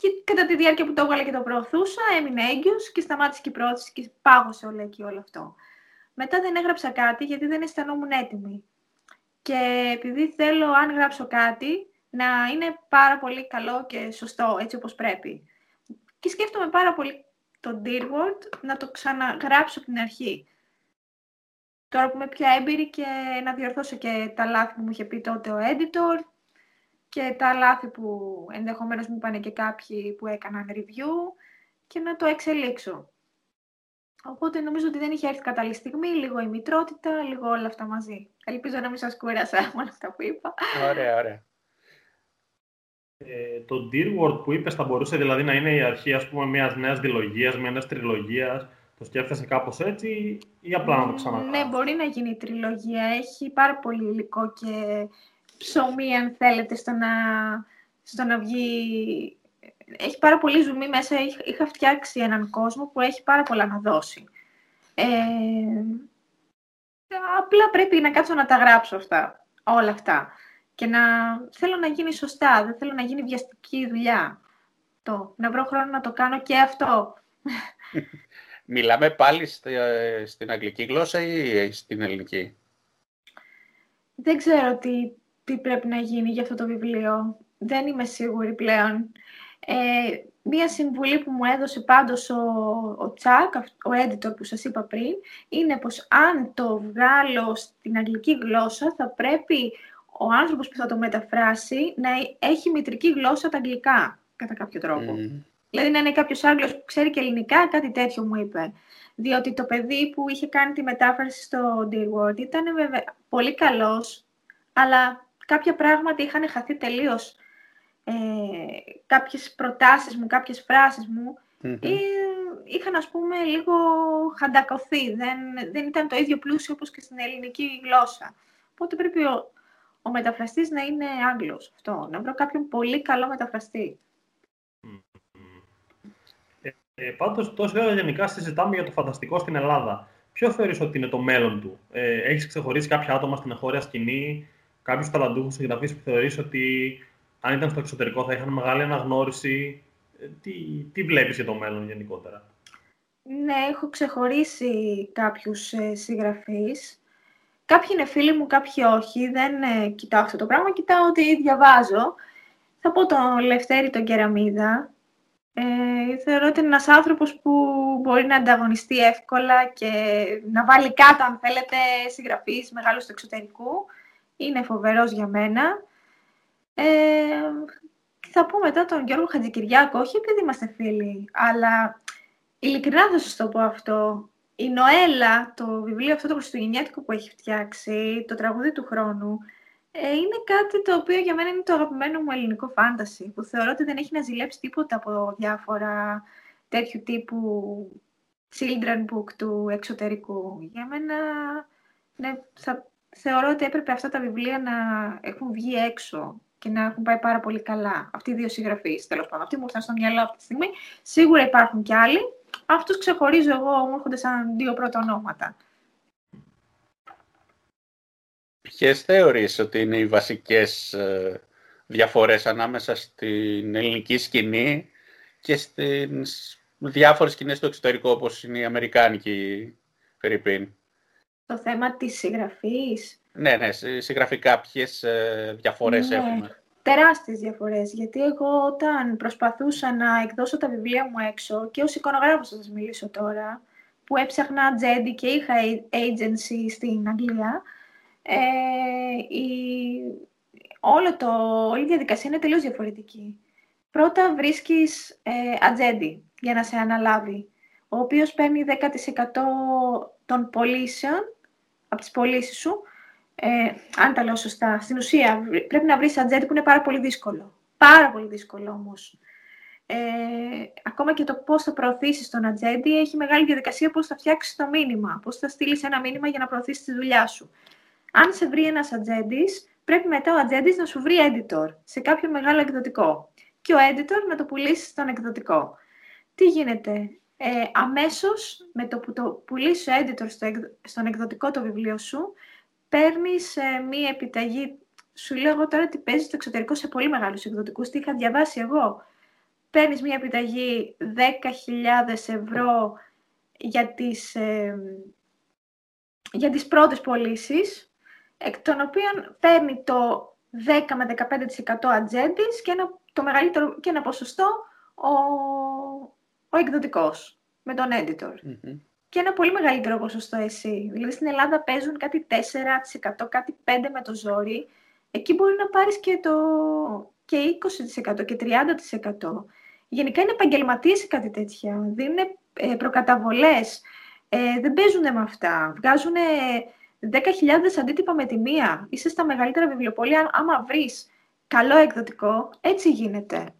[SPEAKER 2] και κατά τη διάρκεια που το έβγαλα και το προωθούσα, έμεινε έγκυος και σταμάτησε και η πρόθεση και πάγωσε όλα εκεί όλο αυτό. Μετά δεν έγραψα κάτι γιατί δεν αισθανόμουν έτοιμη. Και επειδή θέλω, αν γράψω κάτι, να είναι πάρα πολύ καλό και σωστό, έτσι όπως πρέπει. Και σκέφτομαι πάρα πολύ το Dear Word να το ξαναγράψω από την αρχή. Τώρα που είμαι πιο έμπειρη και να διορθώσω και τα λάθη που μου είχε πει τότε ο editor και τα λάθη που ενδεχομένως μου είπαν και κάποιοι που έκαναν review και να το εξελίξω. Οπότε νομίζω ότι δεν είχε έρθει κατάλληλη στιγμή, λίγο η μητρότητα, λίγο όλα αυτά μαζί. Ελπίζω να μην σας κούρασα με όλα αυτά που είπα.
[SPEAKER 3] Ωραία, ωραία.
[SPEAKER 1] Ε, το Dear Word που είπες θα μπορούσε δηλαδή να είναι η αρχή ας πούμε μιας νέας διλογίας, μιας νέας τριλογίας. Το σκέφτεσαι κάπως έτσι ή απλά να το ξανακάνεις.
[SPEAKER 2] Ναι, μπορεί να γίνει τριλογία. Έχει πάρα πολύ υλικό και ψωμί αν θέλετε στο να, στο να βγει έχει πάρα πολύ ζουμί μέσα. Είχα φτιάξει έναν κόσμο που έχει πάρα πολλά να δώσει. Ε, απλά πρέπει να κάτσω να τα γράψω αυτά, όλα αυτά. Και να θέλω να γίνει σωστά, δεν θέλω να γίνει βιαστική δουλειά. Το, να βρω χρόνο να το κάνω και αυτό.
[SPEAKER 3] Μιλάμε πάλι στην αγγλική γλώσσα ή στην ελληνική;
[SPEAKER 2] Δεν ξέρω τι, τι πρέπει να γίνει για αυτό το βιβλίο. Δεν είμαι σίγουρη πλέον. Ε, μία συμβουλή που μου έδωσε πάντως ο, ο Τσάκ, ο editor που σας είπα πριν, είναι πως αν το βγάλω στην αγγλική γλώσσα θα πρέπει ο άνθρωπος που θα το μεταφράσει να έχει μητρική γλώσσα τα αγγλικά, κατά κάποιο τρόπο. Mm. Δηλαδή να είναι κάποιος Άγγλος που ξέρει και ελληνικά, κάτι τέτοιο μου είπε. Διότι το παιδί που είχε κάνει τη μετάφραση στο Dear Word ήταν βέβαια πολύ καλός, αλλά κάποια πράγματα είχαν χαθεί τελείως ε, κάποιες προτάσεις μου, κάποιες φράσεις μου mm είχαν ας πούμε λίγο χαντακωθεί. Δεν, δεν ήταν το ίδιο πλούσιο όπως και στην ελληνική γλώσσα. Οπότε πρέπει ο, ο μεταφραστής να είναι Άγγλος. Αυτό, να βρω κάποιον πολύ καλό μεταφραστή.
[SPEAKER 1] Ε, ε, πάντως, τόση ώρα γενικά συζητάμε για το φανταστικό στην Ελλάδα. Ποιο θεωρείς ότι είναι το μέλλον του; Ε, έχεις ξεχωρίσει κάποια άτομα στην εγχώρια σκηνή, κάποιους ταλαντούχους συγγραφείς που θεωρείς ότι αν ήταν στο εξωτερικό θα είχαν μεγάλη αναγνώριση. Ε, τι, τι βλέπεις για το μέλλον γενικότερα;
[SPEAKER 2] Ναι, έχω ξεχωρίσει κάποιους ε, συγγραφείς. Κάποιοι είναι φίλοι μου, κάποιοι όχι. Δεν ε, κοιτάω αυτό το πράγμα, κοιτάω ότι διαβάζω. Θα πω τον Λευτέρη τον Κεραμίδα. Ε, θεωρώ ότι είναι ένας άνθρωπος που μπορεί να ανταγωνιστεί εύκολα και να βάλει κάτω, αν θέλετε, συγγραφείς μεγάλους του εξωτερικού. Είναι φοβερός για μένα. Ε, θα πω μετά τον Γιώργο Χατζικυριάκο, όχι επειδή είμαστε φίλοι, αλλά ειλικρινά θα σας το πω αυτό. Η Νοέλα, το βιβλίο αυτό το χριστουγεννιάτικο που έχει φτιάξει, το τραγούδι του χρόνου, ε, είναι κάτι το οποίο για μένα είναι το αγαπημένο μου ελληνικό φάνταση, που θεωρώ ότι δεν έχει να ζηλέψει τίποτα από διάφορα τέτοιου τύπου children book του εξωτερικού. Για μένα, ναι, θα, θεωρώ ότι έπρεπε αυτά τα βιβλία να έχουν βγει έξω και να έχουν πάει πάρα πολύ καλά. Αυτοί οι δύο συγγραφείς, τέλος πάντων. Αυτοί μου ήρθαν στο μυαλό αυτή τη στιγμή. Σίγουρα υπάρχουν κι άλλοι. Αυτούς ξεχωρίζω εγώ, μου έρχονται σαν δύο πρώτα ονόματα.
[SPEAKER 3] Ποιες θεωρείς ότι είναι οι βασικές ε, διαφορές ανάμεσα στην ελληνική σκηνή και στις διάφορες σκηνές στο εξωτερικό, όπως είναι η Αμερικάνικη Φερρυπίν;
[SPEAKER 2] Το θέμα της συγγραφής.
[SPEAKER 3] Ναι, ναι, συγγραφικά ποιες ε, διαφορές ναι, έχουμε.
[SPEAKER 2] Τεράστιες διαφορές, γιατί εγώ όταν προσπαθούσα να εκδώσω τα βιβλία μου έξω και ως εικονογράφος θα σας μιλήσω τώρα, που έψαχνα τζέντι και είχα agency στην Αγγλία, ε, η, όλο το, όλη η διαδικασία είναι τελείως διαφορετική. Πρώτα βρίσκεις ε, ατζέντη για να σε αναλάβει, ο οποίος παίρνει 10% των πωλήσεων, από τις πωλήσεις σου, ε, αν τα λέω σωστά, στην ουσία πρέπει να βρεις ατζέντη που είναι πάρα πολύ δύσκολο. Πάρα πολύ δύσκολο όμως. Ε, ακόμα και το πώς θα προωθήσεις τον ατζέντη έχει μεγάλη διαδικασία πώς θα φτιάξεις το μήνυμα, πώς θα στείλεις ένα μήνυμα για να προωθήσεις τη δουλειά σου. Αν σε βρει ένας ατζέντης, πρέπει μετά ο ατζέντης να σου βρει editor σε κάποιο μεγάλο εκδοτικό και ο editor να το πουλήσει στον εκδοτικό. Τι γίνεται, ε, αμέσως με το που το πουλήσει ο editor στο, στον εκδοτικό το βιβλίο σου, παίρνεις ε, μία επιταγή. Σου λέω εγώ τώρα ότι παίζει στο εξωτερικό σε πολύ μεγάλους εκδοτικούς, τι είχα διαβάσει εγώ. Παίρνεις μία επιταγή 10.000 ευρώ για τις, ε, για τις πρώτες πωλήσεις, εκ των οποίων παίρνει το 10 με 15% ατζέντης και ένα, το μεγαλύτερο και ένα ποσοστό ο, ο εκδοτικός με τον editor. Και ένα πολύ μεγαλύτερο ποσοστό εσύ. Δηλαδή στην Ελλάδα παίζουν κάτι 4%, κάτι 5% με το ζόρι. Εκεί μπορεί να πάρεις και, το, και 20% και 30%. Γενικά είναι επαγγελματίες κάτι τέτοια. Δίνουν ε, προκαταβολές. Ε, δεν παίζουν με αυτά. Βγάζουν 10.000 αντίτυπα με τη μία. Είσαι στα μεγαλύτερα βιβλιοπολία. Άμα βρεις καλό εκδοτικό, έτσι γίνεται.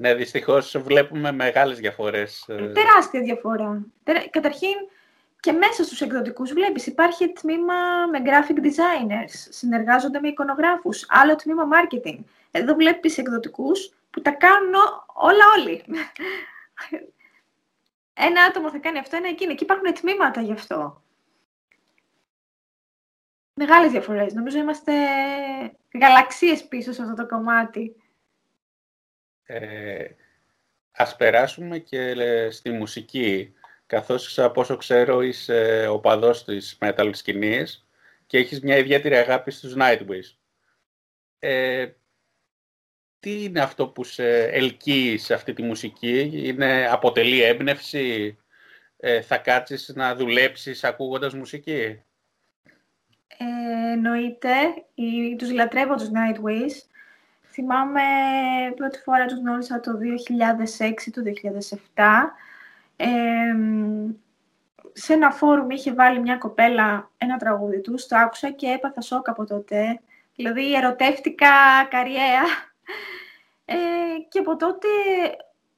[SPEAKER 3] Ναι, δυστυχώς βλέπουμε μεγάλες διαφορές.
[SPEAKER 2] Ε, τεράστια διαφορά. Καταρχήν, και μέσα στους εκδοτικούς βλέπεις, υπάρχει τμήμα με graphic designers, συνεργάζονται με εικονογράφους, άλλο τμήμα marketing. Εδώ βλέπεις εκδοτικούς που τα κάνουν όλα όλοι. Ένα άτομο θα κάνει αυτό, ένα εκείνο. Εκεί υπάρχουν τμήματα γι' αυτό. Μεγάλες διαφορές. Νομίζω είμαστε γαλαξίες πίσω σε αυτό το κομμάτι.
[SPEAKER 3] Ε, ας περάσουμε και στη μουσική. Καθώς από όσο ξέρω είσαι οπαδός της metal σκηνής και έχεις μια ιδιαίτερη αγάπη στους Nightwish. Ε, τι είναι αυτό που σε ελκύει σε αυτή τη μουσική, είναι, αποτελεί έμπνευση, ε, θα κάτσεις να δουλέψεις ακούγοντας μουσική;
[SPEAKER 2] Ε, εννοείται, οι, τους λατρεύω τους Nightwish. Θυμάμαι πρώτη φορά τους γνώρισα το 2006, το 2007. Ε, σε ένα φόρουμ είχε βάλει μια κοπέλα ένα τραγούδι τους, το άκουσα και έπαθα σοκ από τότε. Δηλαδή ερωτεύτηκα καριέρα ε, και από τότε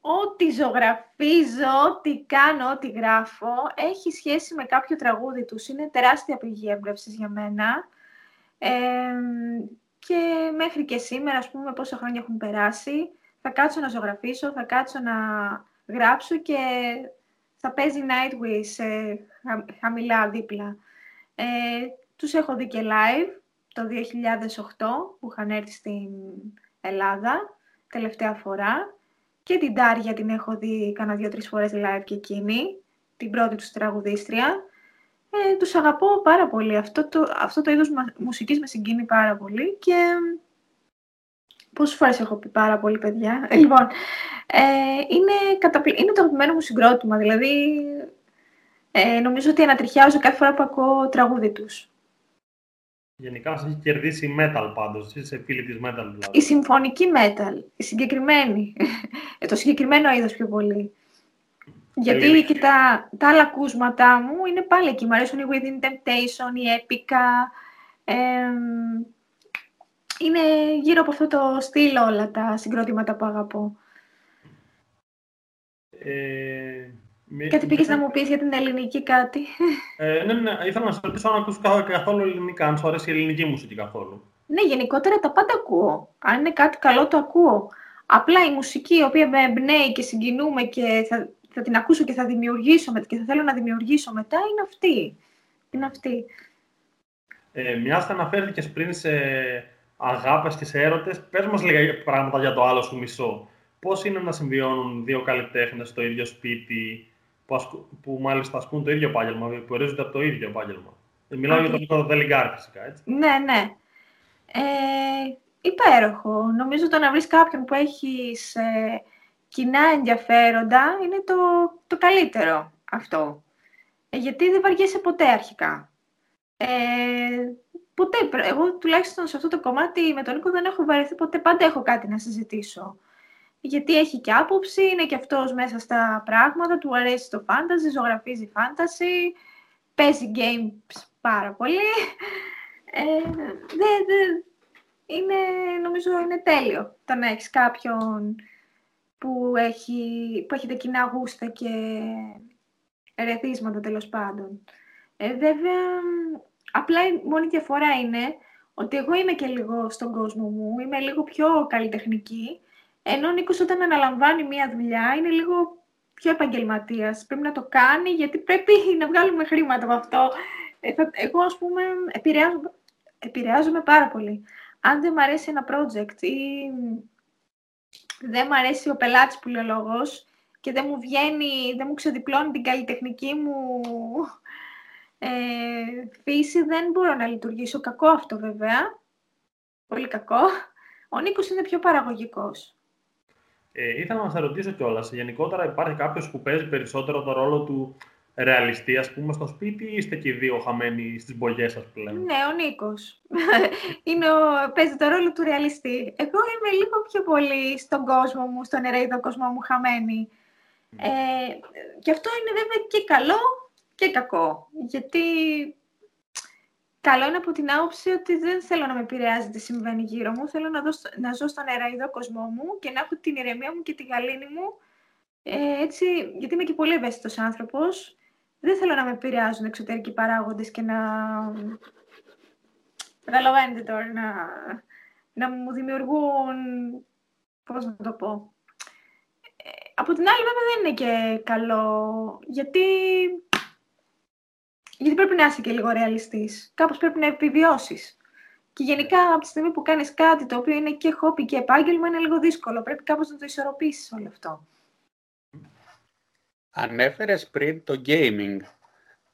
[SPEAKER 2] ό,τι ζωγραφίζω, ό,τι κάνω, ό,τι γράφω, έχει σχέση με κάποιο τραγούδι τους. Είναι τεράστια πηγή έμπνευσης για μένα. Ε, και μέχρι και σήμερα, ας πούμε, πόσα χρόνια έχουν περάσει, θα κάτσω να ζωγραφίσω, θα κάτσω να γράψω και θα παίζει Nightwish σε χαμηλά δίπλα. Ε, τους έχω δει και live το 2008 που είχαν έρθει στην Ελλάδα τελευταία φορά και την Τάρια την έχω δει κάνα δύο-τρεις φορές live και εκείνη, την πρώτη τους τραγουδίστρια. Ε, τους αγαπώ πάρα πολύ. Αυτό το, αυτό το είδος μουσικής με συγκίνει πάρα πολύ και πόσες φορές έχω πει πάρα πολύ, παιδιά. Λοιπόν, ε, είναι, καταπλη... είναι το αγαπημένο μου συγκρότημα, δηλαδή ε, νομίζω ότι ανατριχιάζω κάθε φορά που ακούω τραγούδι τους.
[SPEAKER 1] Γενικά μας έχει κερδίσει η metal πάντως, είσαι φίλη της metal δηλαδή.
[SPEAKER 2] Η συμφωνική metal, η συγκεκριμένη. Ε, το συγκεκριμένο είδος πιο πολύ. Γιατί και τα, τα άλλα ακούσματά μου είναι πάλι εκεί. Μ' αρέσουν οι Within Temptation, η Epica. είναι γύρω από αυτό το στυλ όλα τα συγκρότηματα που αγαπώ. Ε, κάτι πήγες να μου πεις για την ελληνική κάτι.
[SPEAKER 1] Ε, ναι, ναι, ήθελα να σε ρωτήσω αν ακούς καθόλου ελληνικά, αν σου αρέσει η ελληνική μουσική καθόλου.
[SPEAKER 2] Ναι, γενικότερα τα πάντα ακούω. Αν είναι κάτι καλό το ακούω. Απλά η μουσική η οποία με εμπνέει και συγκινούμε και θα, θα την ακούσω και θα δημιουργήσω και θα θέλω να δημιουργήσω μετά είναι αυτή. Είναι αυτή.
[SPEAKER 1] Ε, Μιας αναφέρθηκες πριν σε αγάπες και σε έρωτες. Πες μας λίγα πράγματα για το άλλο σου μισό. Πώς είναι να συμβιώνουν δύο καλλιτέχνες στο ίδιο σπίτι, που, που μάλιστα ασκούν το ίδιο επάγγελμα, που ορίζονται από το ίδιο επάγγελμα. Ε, μιλάω για τον Νίκο Δελιγκάρ, φυσικά, έτσι.
[SPEAKER 2] Ναι, ναι. Ε, υπέροχο. Νομίζω το να βρεις κάποιον που έχεις ε, κοινά ενδιαφέροντα είναι το, το καλύτερο αυτό. Ε, γιατί δεν βαριέσαι ποτέ αρχικά. Ε, ποτέ, εγώ τουλάχιστον σε αυτό το κομμάτι με τον Νίκο δεν έχω βαρεθεί ποτέ, πάντα έχω κάτι να συζητήσω. Γιατί έχει και άποψη, είναι και αυτός μέσα στα πράγματα, του αρέσει το fantasy, ζωγραφίζει fantasy, παίζει games πάρα πολύ. Ε, δε, είναι, νομίζω είναι τέλειο το να έχεις κάποιον που, έχει, που έχετε κοινά γούστα και ερεθίσματα τέλος πάντων. Ε, βέβαια, απλά η μόνη διαφορά είναι ότι εγώ είμαι και λίγο στον κόσμο μου, είμαι λίγο πιο καλλιτεχνική Ενώ ο Νίκος όταν αναλαμβάνει μία δουλειά είναι λίγο πιο επαγγελματίας. Πρέπει να το κάνει γιατί πρέπει να βγάλουμε χρήματα από αυτό. Ε, εγώ, ας πούμε, επηρεάζομαι, επηρεάζομαι πάρα πολύ. Αν δεν μου αρέσει ένα project ή δεν μου αρέσει ο πελάτης που λέει ο λόγος και δεν μου βγαίνει, δεν μου ξεδιπλώνει την καλλιτεχνική μου ε, φύση, δεν μπορώ να λειτουργήσω. Κακό αυτό βέβαια. Πολύ κακό. Ο Νίκος είναι πιο παραγωγικός.
[SPEAKER 1] Ε, ήθελα να σε ρωτήσω κιόλας. Γενικότερα υπάρχει κάποιος που παίζει περισσότερο το ρόλο του ρεαλιστή, ας πούμε, στο σπίτι, ή είστε και οι δύο χαμένοι στις μπογιές σας που λέμε;
[SPEAKER 2] Ναι, ο Νίκος. παίζει το ρόλο του ρεαλιστή. Εγώ είμαι λίγο πιο πολύ στον κόσμο μου, στον ερείδο κόσμο μου, χαμένη. Ε, και αυτό είναι βέβαια και καλό και κακό. Γιατί καλό είναι από την άποψη ότι δεν θέλω να με επηρεάζει τι συμβαίνει γύρω μου. Θέλω να, δώσω, να ζω στον ερείδο κόσμο μου και να έχω την ηρεμία μου και τη γαλήνη μου. Ε, έτσι, γιατί είμαι και πολύ ευαίσθητος άνθρωπος. Δεν θέλω να με επηρεάζουν εξωτερικοί παράγοντες και να... Καταλαβαίνετε τώρα, να, να μου δημιουργούν... Πώς να το πω από την άλλη, βέβαια, δεν είναι και καλό, γιατί... Γιατί πρέπει να είσαι και λίγο ρεαλιστής. Κάπως πρέπει να επιβιώσεις. Και γενικά, από τη στιγμή που κάνεις κάτι το οποίο είναι και χόπι και επάγγελμα, είναι λίγο δύσκολο. Πρέπει κάπως να το ισορροπήσεις όλο αυτό.
[SPEAKER 3] Ανέφερες πριν το gaming.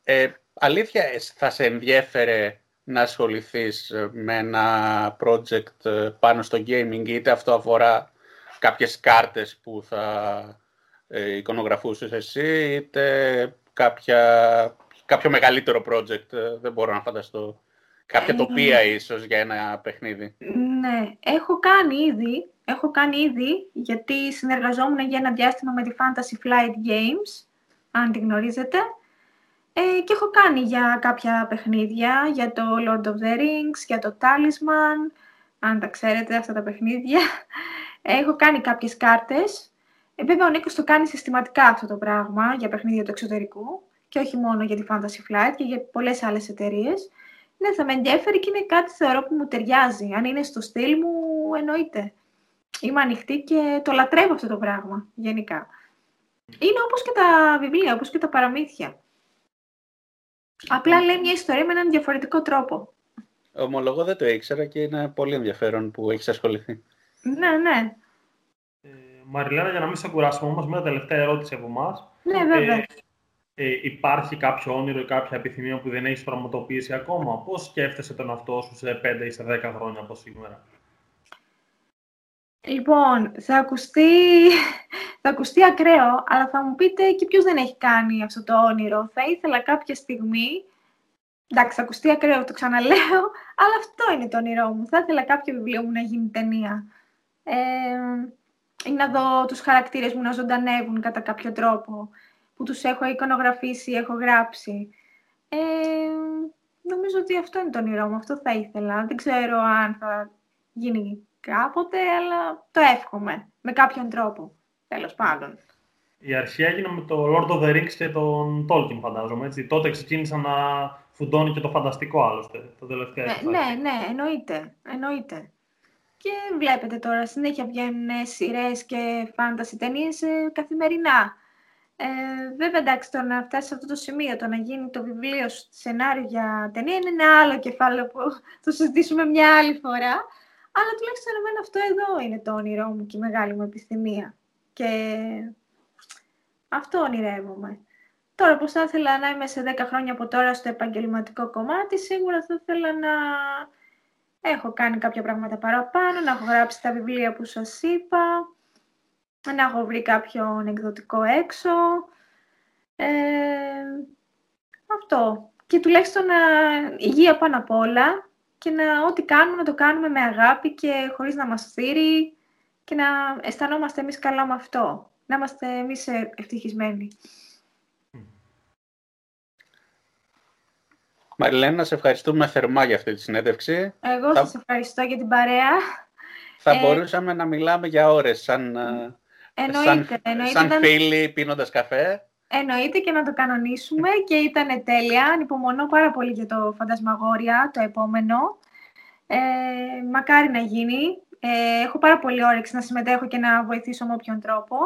[SPEAKER 3] Ε, αλήθεια, θα σε ενδιέφερε να ασχοληθείς με ένα project ε, πάνω στο gaming, είτε αυτό αφορά κάποιες κάρτες που θα ε, εικονογραφούσες εσύ, είτε κάποια, κάποιο μεγαλύτερο project, ε, δεν μπορώ να φανταστώ. Κάποια ε, τοπία ίσως για ένα παιχνίδι.
[SPEAKER 2] Ναι, έχω κάνει ήδη, έχω κάνει ήδη, γιατί συνεργαζόμουν για ένα διάστημα με τη Fantasy Flight Games, αν τη γνωρίζετε. Ε, και έχω κάνει για κάποια παιχνίδια, για το Lord of the Rings, για το Talisman, αν τα ξέρετε αυτά τα παιχνίδια. Έχω κάνει κάποιες κάρτες. Ε, βέβαια, ο Νίκος το κάνει συστηματικά αυτό το πράγμα για παιχνίδια του εξωτερικού και όχι μόνο για τη Fantasy Flight και για πολλές άλλες εταιρείες. Ναι, θα με ενδιαφέρει και είναι κάτι θεωρώ που μου ταιριάζει. Αν είναι στο στυλ μου, εννοείται. Είμαι ανοιχτή και το λατρεύω αυτό το πράγμα, γενικά. Είναι όπως και τα βιβλία, όπως και τα παραμύθια. Απλά λέει μια ιστορία με έναν διαφορετικό τρόπο.
[SPEAKER 3] Ομολογώ δεν το ήξερα και είναι πολύ ενδιαφέρον που έχεις ασχοληθεί.
[SPEAKER 2] Ναι, ναι.
[SPEAKER 1] Ε, Μαριλένα, για να μην σε κουράσουμε όμως, μια τελευταία ερώτηση από εμάς.
[SPEAKER 2] Ναι, βέβαια.
[SPEAKER 1] Ε, ε, υπάρχει κάποιο όνειρο ή κάποια επιθυμία που δεν έχεις πραγματοποιήσει ακόμα; Πώς σκέφτεσαι τον αυτό σου σε 5 ή σε 10 χρόνια από σήμερα;
[SPEAKER 2] Λοιπόν, θα ακουστεί, θα ακουστεί ακραίο, αλλά θα μου πείτε και ποιος δεν έχει κάνει αυτό το όνειρο. Θα ήθελα κάποια στιγμή Εντάξει, θα ακουστεί ακραίο, το ξαναλέω, αλλά αυτό είναι το όνειρό μου. Θα ήθελα κάποιο βιβλίο μου να γίνει ταινία. Ε, ή να δω τους χαρακτήρες μου να ζωντανεύουν κατά κάποιο τρόπο, που τους έχω εικονογραφήσει, έχω γράψει. Ε, νομίζω ότι αυτό είναι το όνειρό μου, αυτό θα ήθελα. Δεν ξέρω αν θα γίνει κάποτε, αλλά το εύχομαι, με κάποιον τρόπο, τέλος πάντων.
[SPEAKER 1] Η αρχή έγινε με το Lord of the Rings και τον Tolkien, φαντάζομαι. Έτσι. Τότε ξεκίνησαν να φουντώνει και το φανταστικό, άλλωστε, το τελευταίο
[SPEAKER 2] ναι, ναι, ναι, εννοείται, εννοείται. Και βλέπετε τώρα, συνέχεια βγαίνουν σειρές και φάνταση ταινίες ε, καθημερινά. Ε, βέβαια, εντάξει, το να φτάσει σε αυτό το σημείο, το να γίνει το βιβλίο σενάριο για ταινία είναι ένα άλλο κεφάλαιο που θα συζητήσουμε μια άλλη φορά. Αλλά τουλάχιστον εμένα αυτό εδώ είναι το όνειρό μου και η μεγάλη μου επιθυμία. Και αυτό ονειρεύομαι. Τώρα, πώς θα ήθελα να είμαι σε 10 χρόνια από τώρα στο επαγγελματικό κομμάτι, σίγουρα θα ήθελα να έχω κάνει κάποια πράγματα παραπάνω, να έχω γράψει τα βιβλία που σας είπα, να έχω βρει κάποιον εκδοτικό έξω. Ε, αυτό. Και τουλάχιστον να υγεία πάνω απ' όλα και να ό,τι κάνουμε να το κάνουμε με αγάπη και χωρίς να μας θύρει και να αισθανόμαστε εμείς καλά με αυτό. Να είμαστε εμείς ευτυχισμένοι.
[SPEAKER 3] Μαριλένα, σε ευχαριστούμε θερμά για αυτή τη συνέντευξη.
[SPEAKER 2] Εγώ θα... σας ευχαριστώ για την παρέα.
[SPEAKER 3] Θα ε... μπορούσαμε να μιλάμε για ώρες, σαν, ε,
[SPEAKER 2] εννοείται,
[SPEAKER 3] σαν, σαν φίλοι πίνοντας καφέ.
[SPEAKER 2] Εννοείται και να το κανονίσουμε και ήταν τέλεια. Ανυπομονώ πάρα πολύ για το Φαντασμαγόρια, το επόμενο. Ε, μακάρι να γίνει. Ε, έχω πάρα πολύ όρεξη να συμμετέχω και να βοηθήσω με όποιον τρόπο.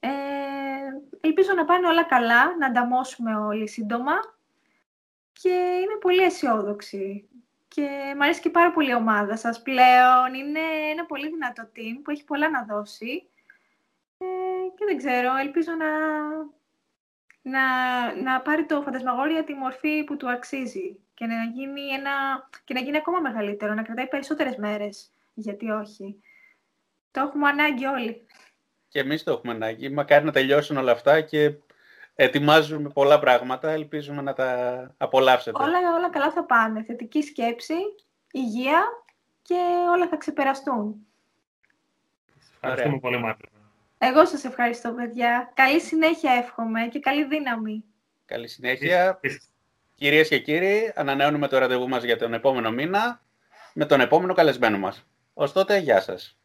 [SPEAKER 2] Ε, ελπίζω να πάνε όλα καλά, να ανταμώσουμε όλοι σύντομα και είμαι πολύ αισιόδοξη. Και μου αρέσει και πάρα πολύ η ομάδα σας πλέον. Είναι ένα πολύ δυνατό team που έχει πολλά να δώσει. Ε, και δεν ξέρω, ελπίζω να, να, να πάρει το φαντασμαγόρια τη μορφή που του αξίζει και να γίνει, ένα, και να γίνει ακόμα μεγαλύτερο, να κρατάει περισσότερες μέρες. Γιατί όχι. Το έχουμε ανάγκη όλοι.
[SPEAKER 3] Και εμείς το έχουμε ανάγκη. Μακάρι να τελειώσουν όλα αυτά και ετοιμάζουμε πολλά πράγματα. Ελπίζουμε να τα απολαύσετε.
[SPEAKER 2] Όλα, όλα καλά θα πάνε. Θετική σκέψη, υγεία και όλα θα ξεπεραστούν.
[SPEAKER 1] Ευχαριστούμε πολύ, Μάρτιν.
[SPEAKER 2] Εγώ σας ευχαριστώ, παιδιά. Καλή συνέχεια εύχομαι και καλή δύναμη.
[SPEAKER 3] Καλή συνέχεια. Κυρίες και κύριοι, ανανεώνουμε το ραντεβού μας για τον επόμενο μήνα με τον επόμενο καλεσμένο μας. Ως τότε, γεια σας.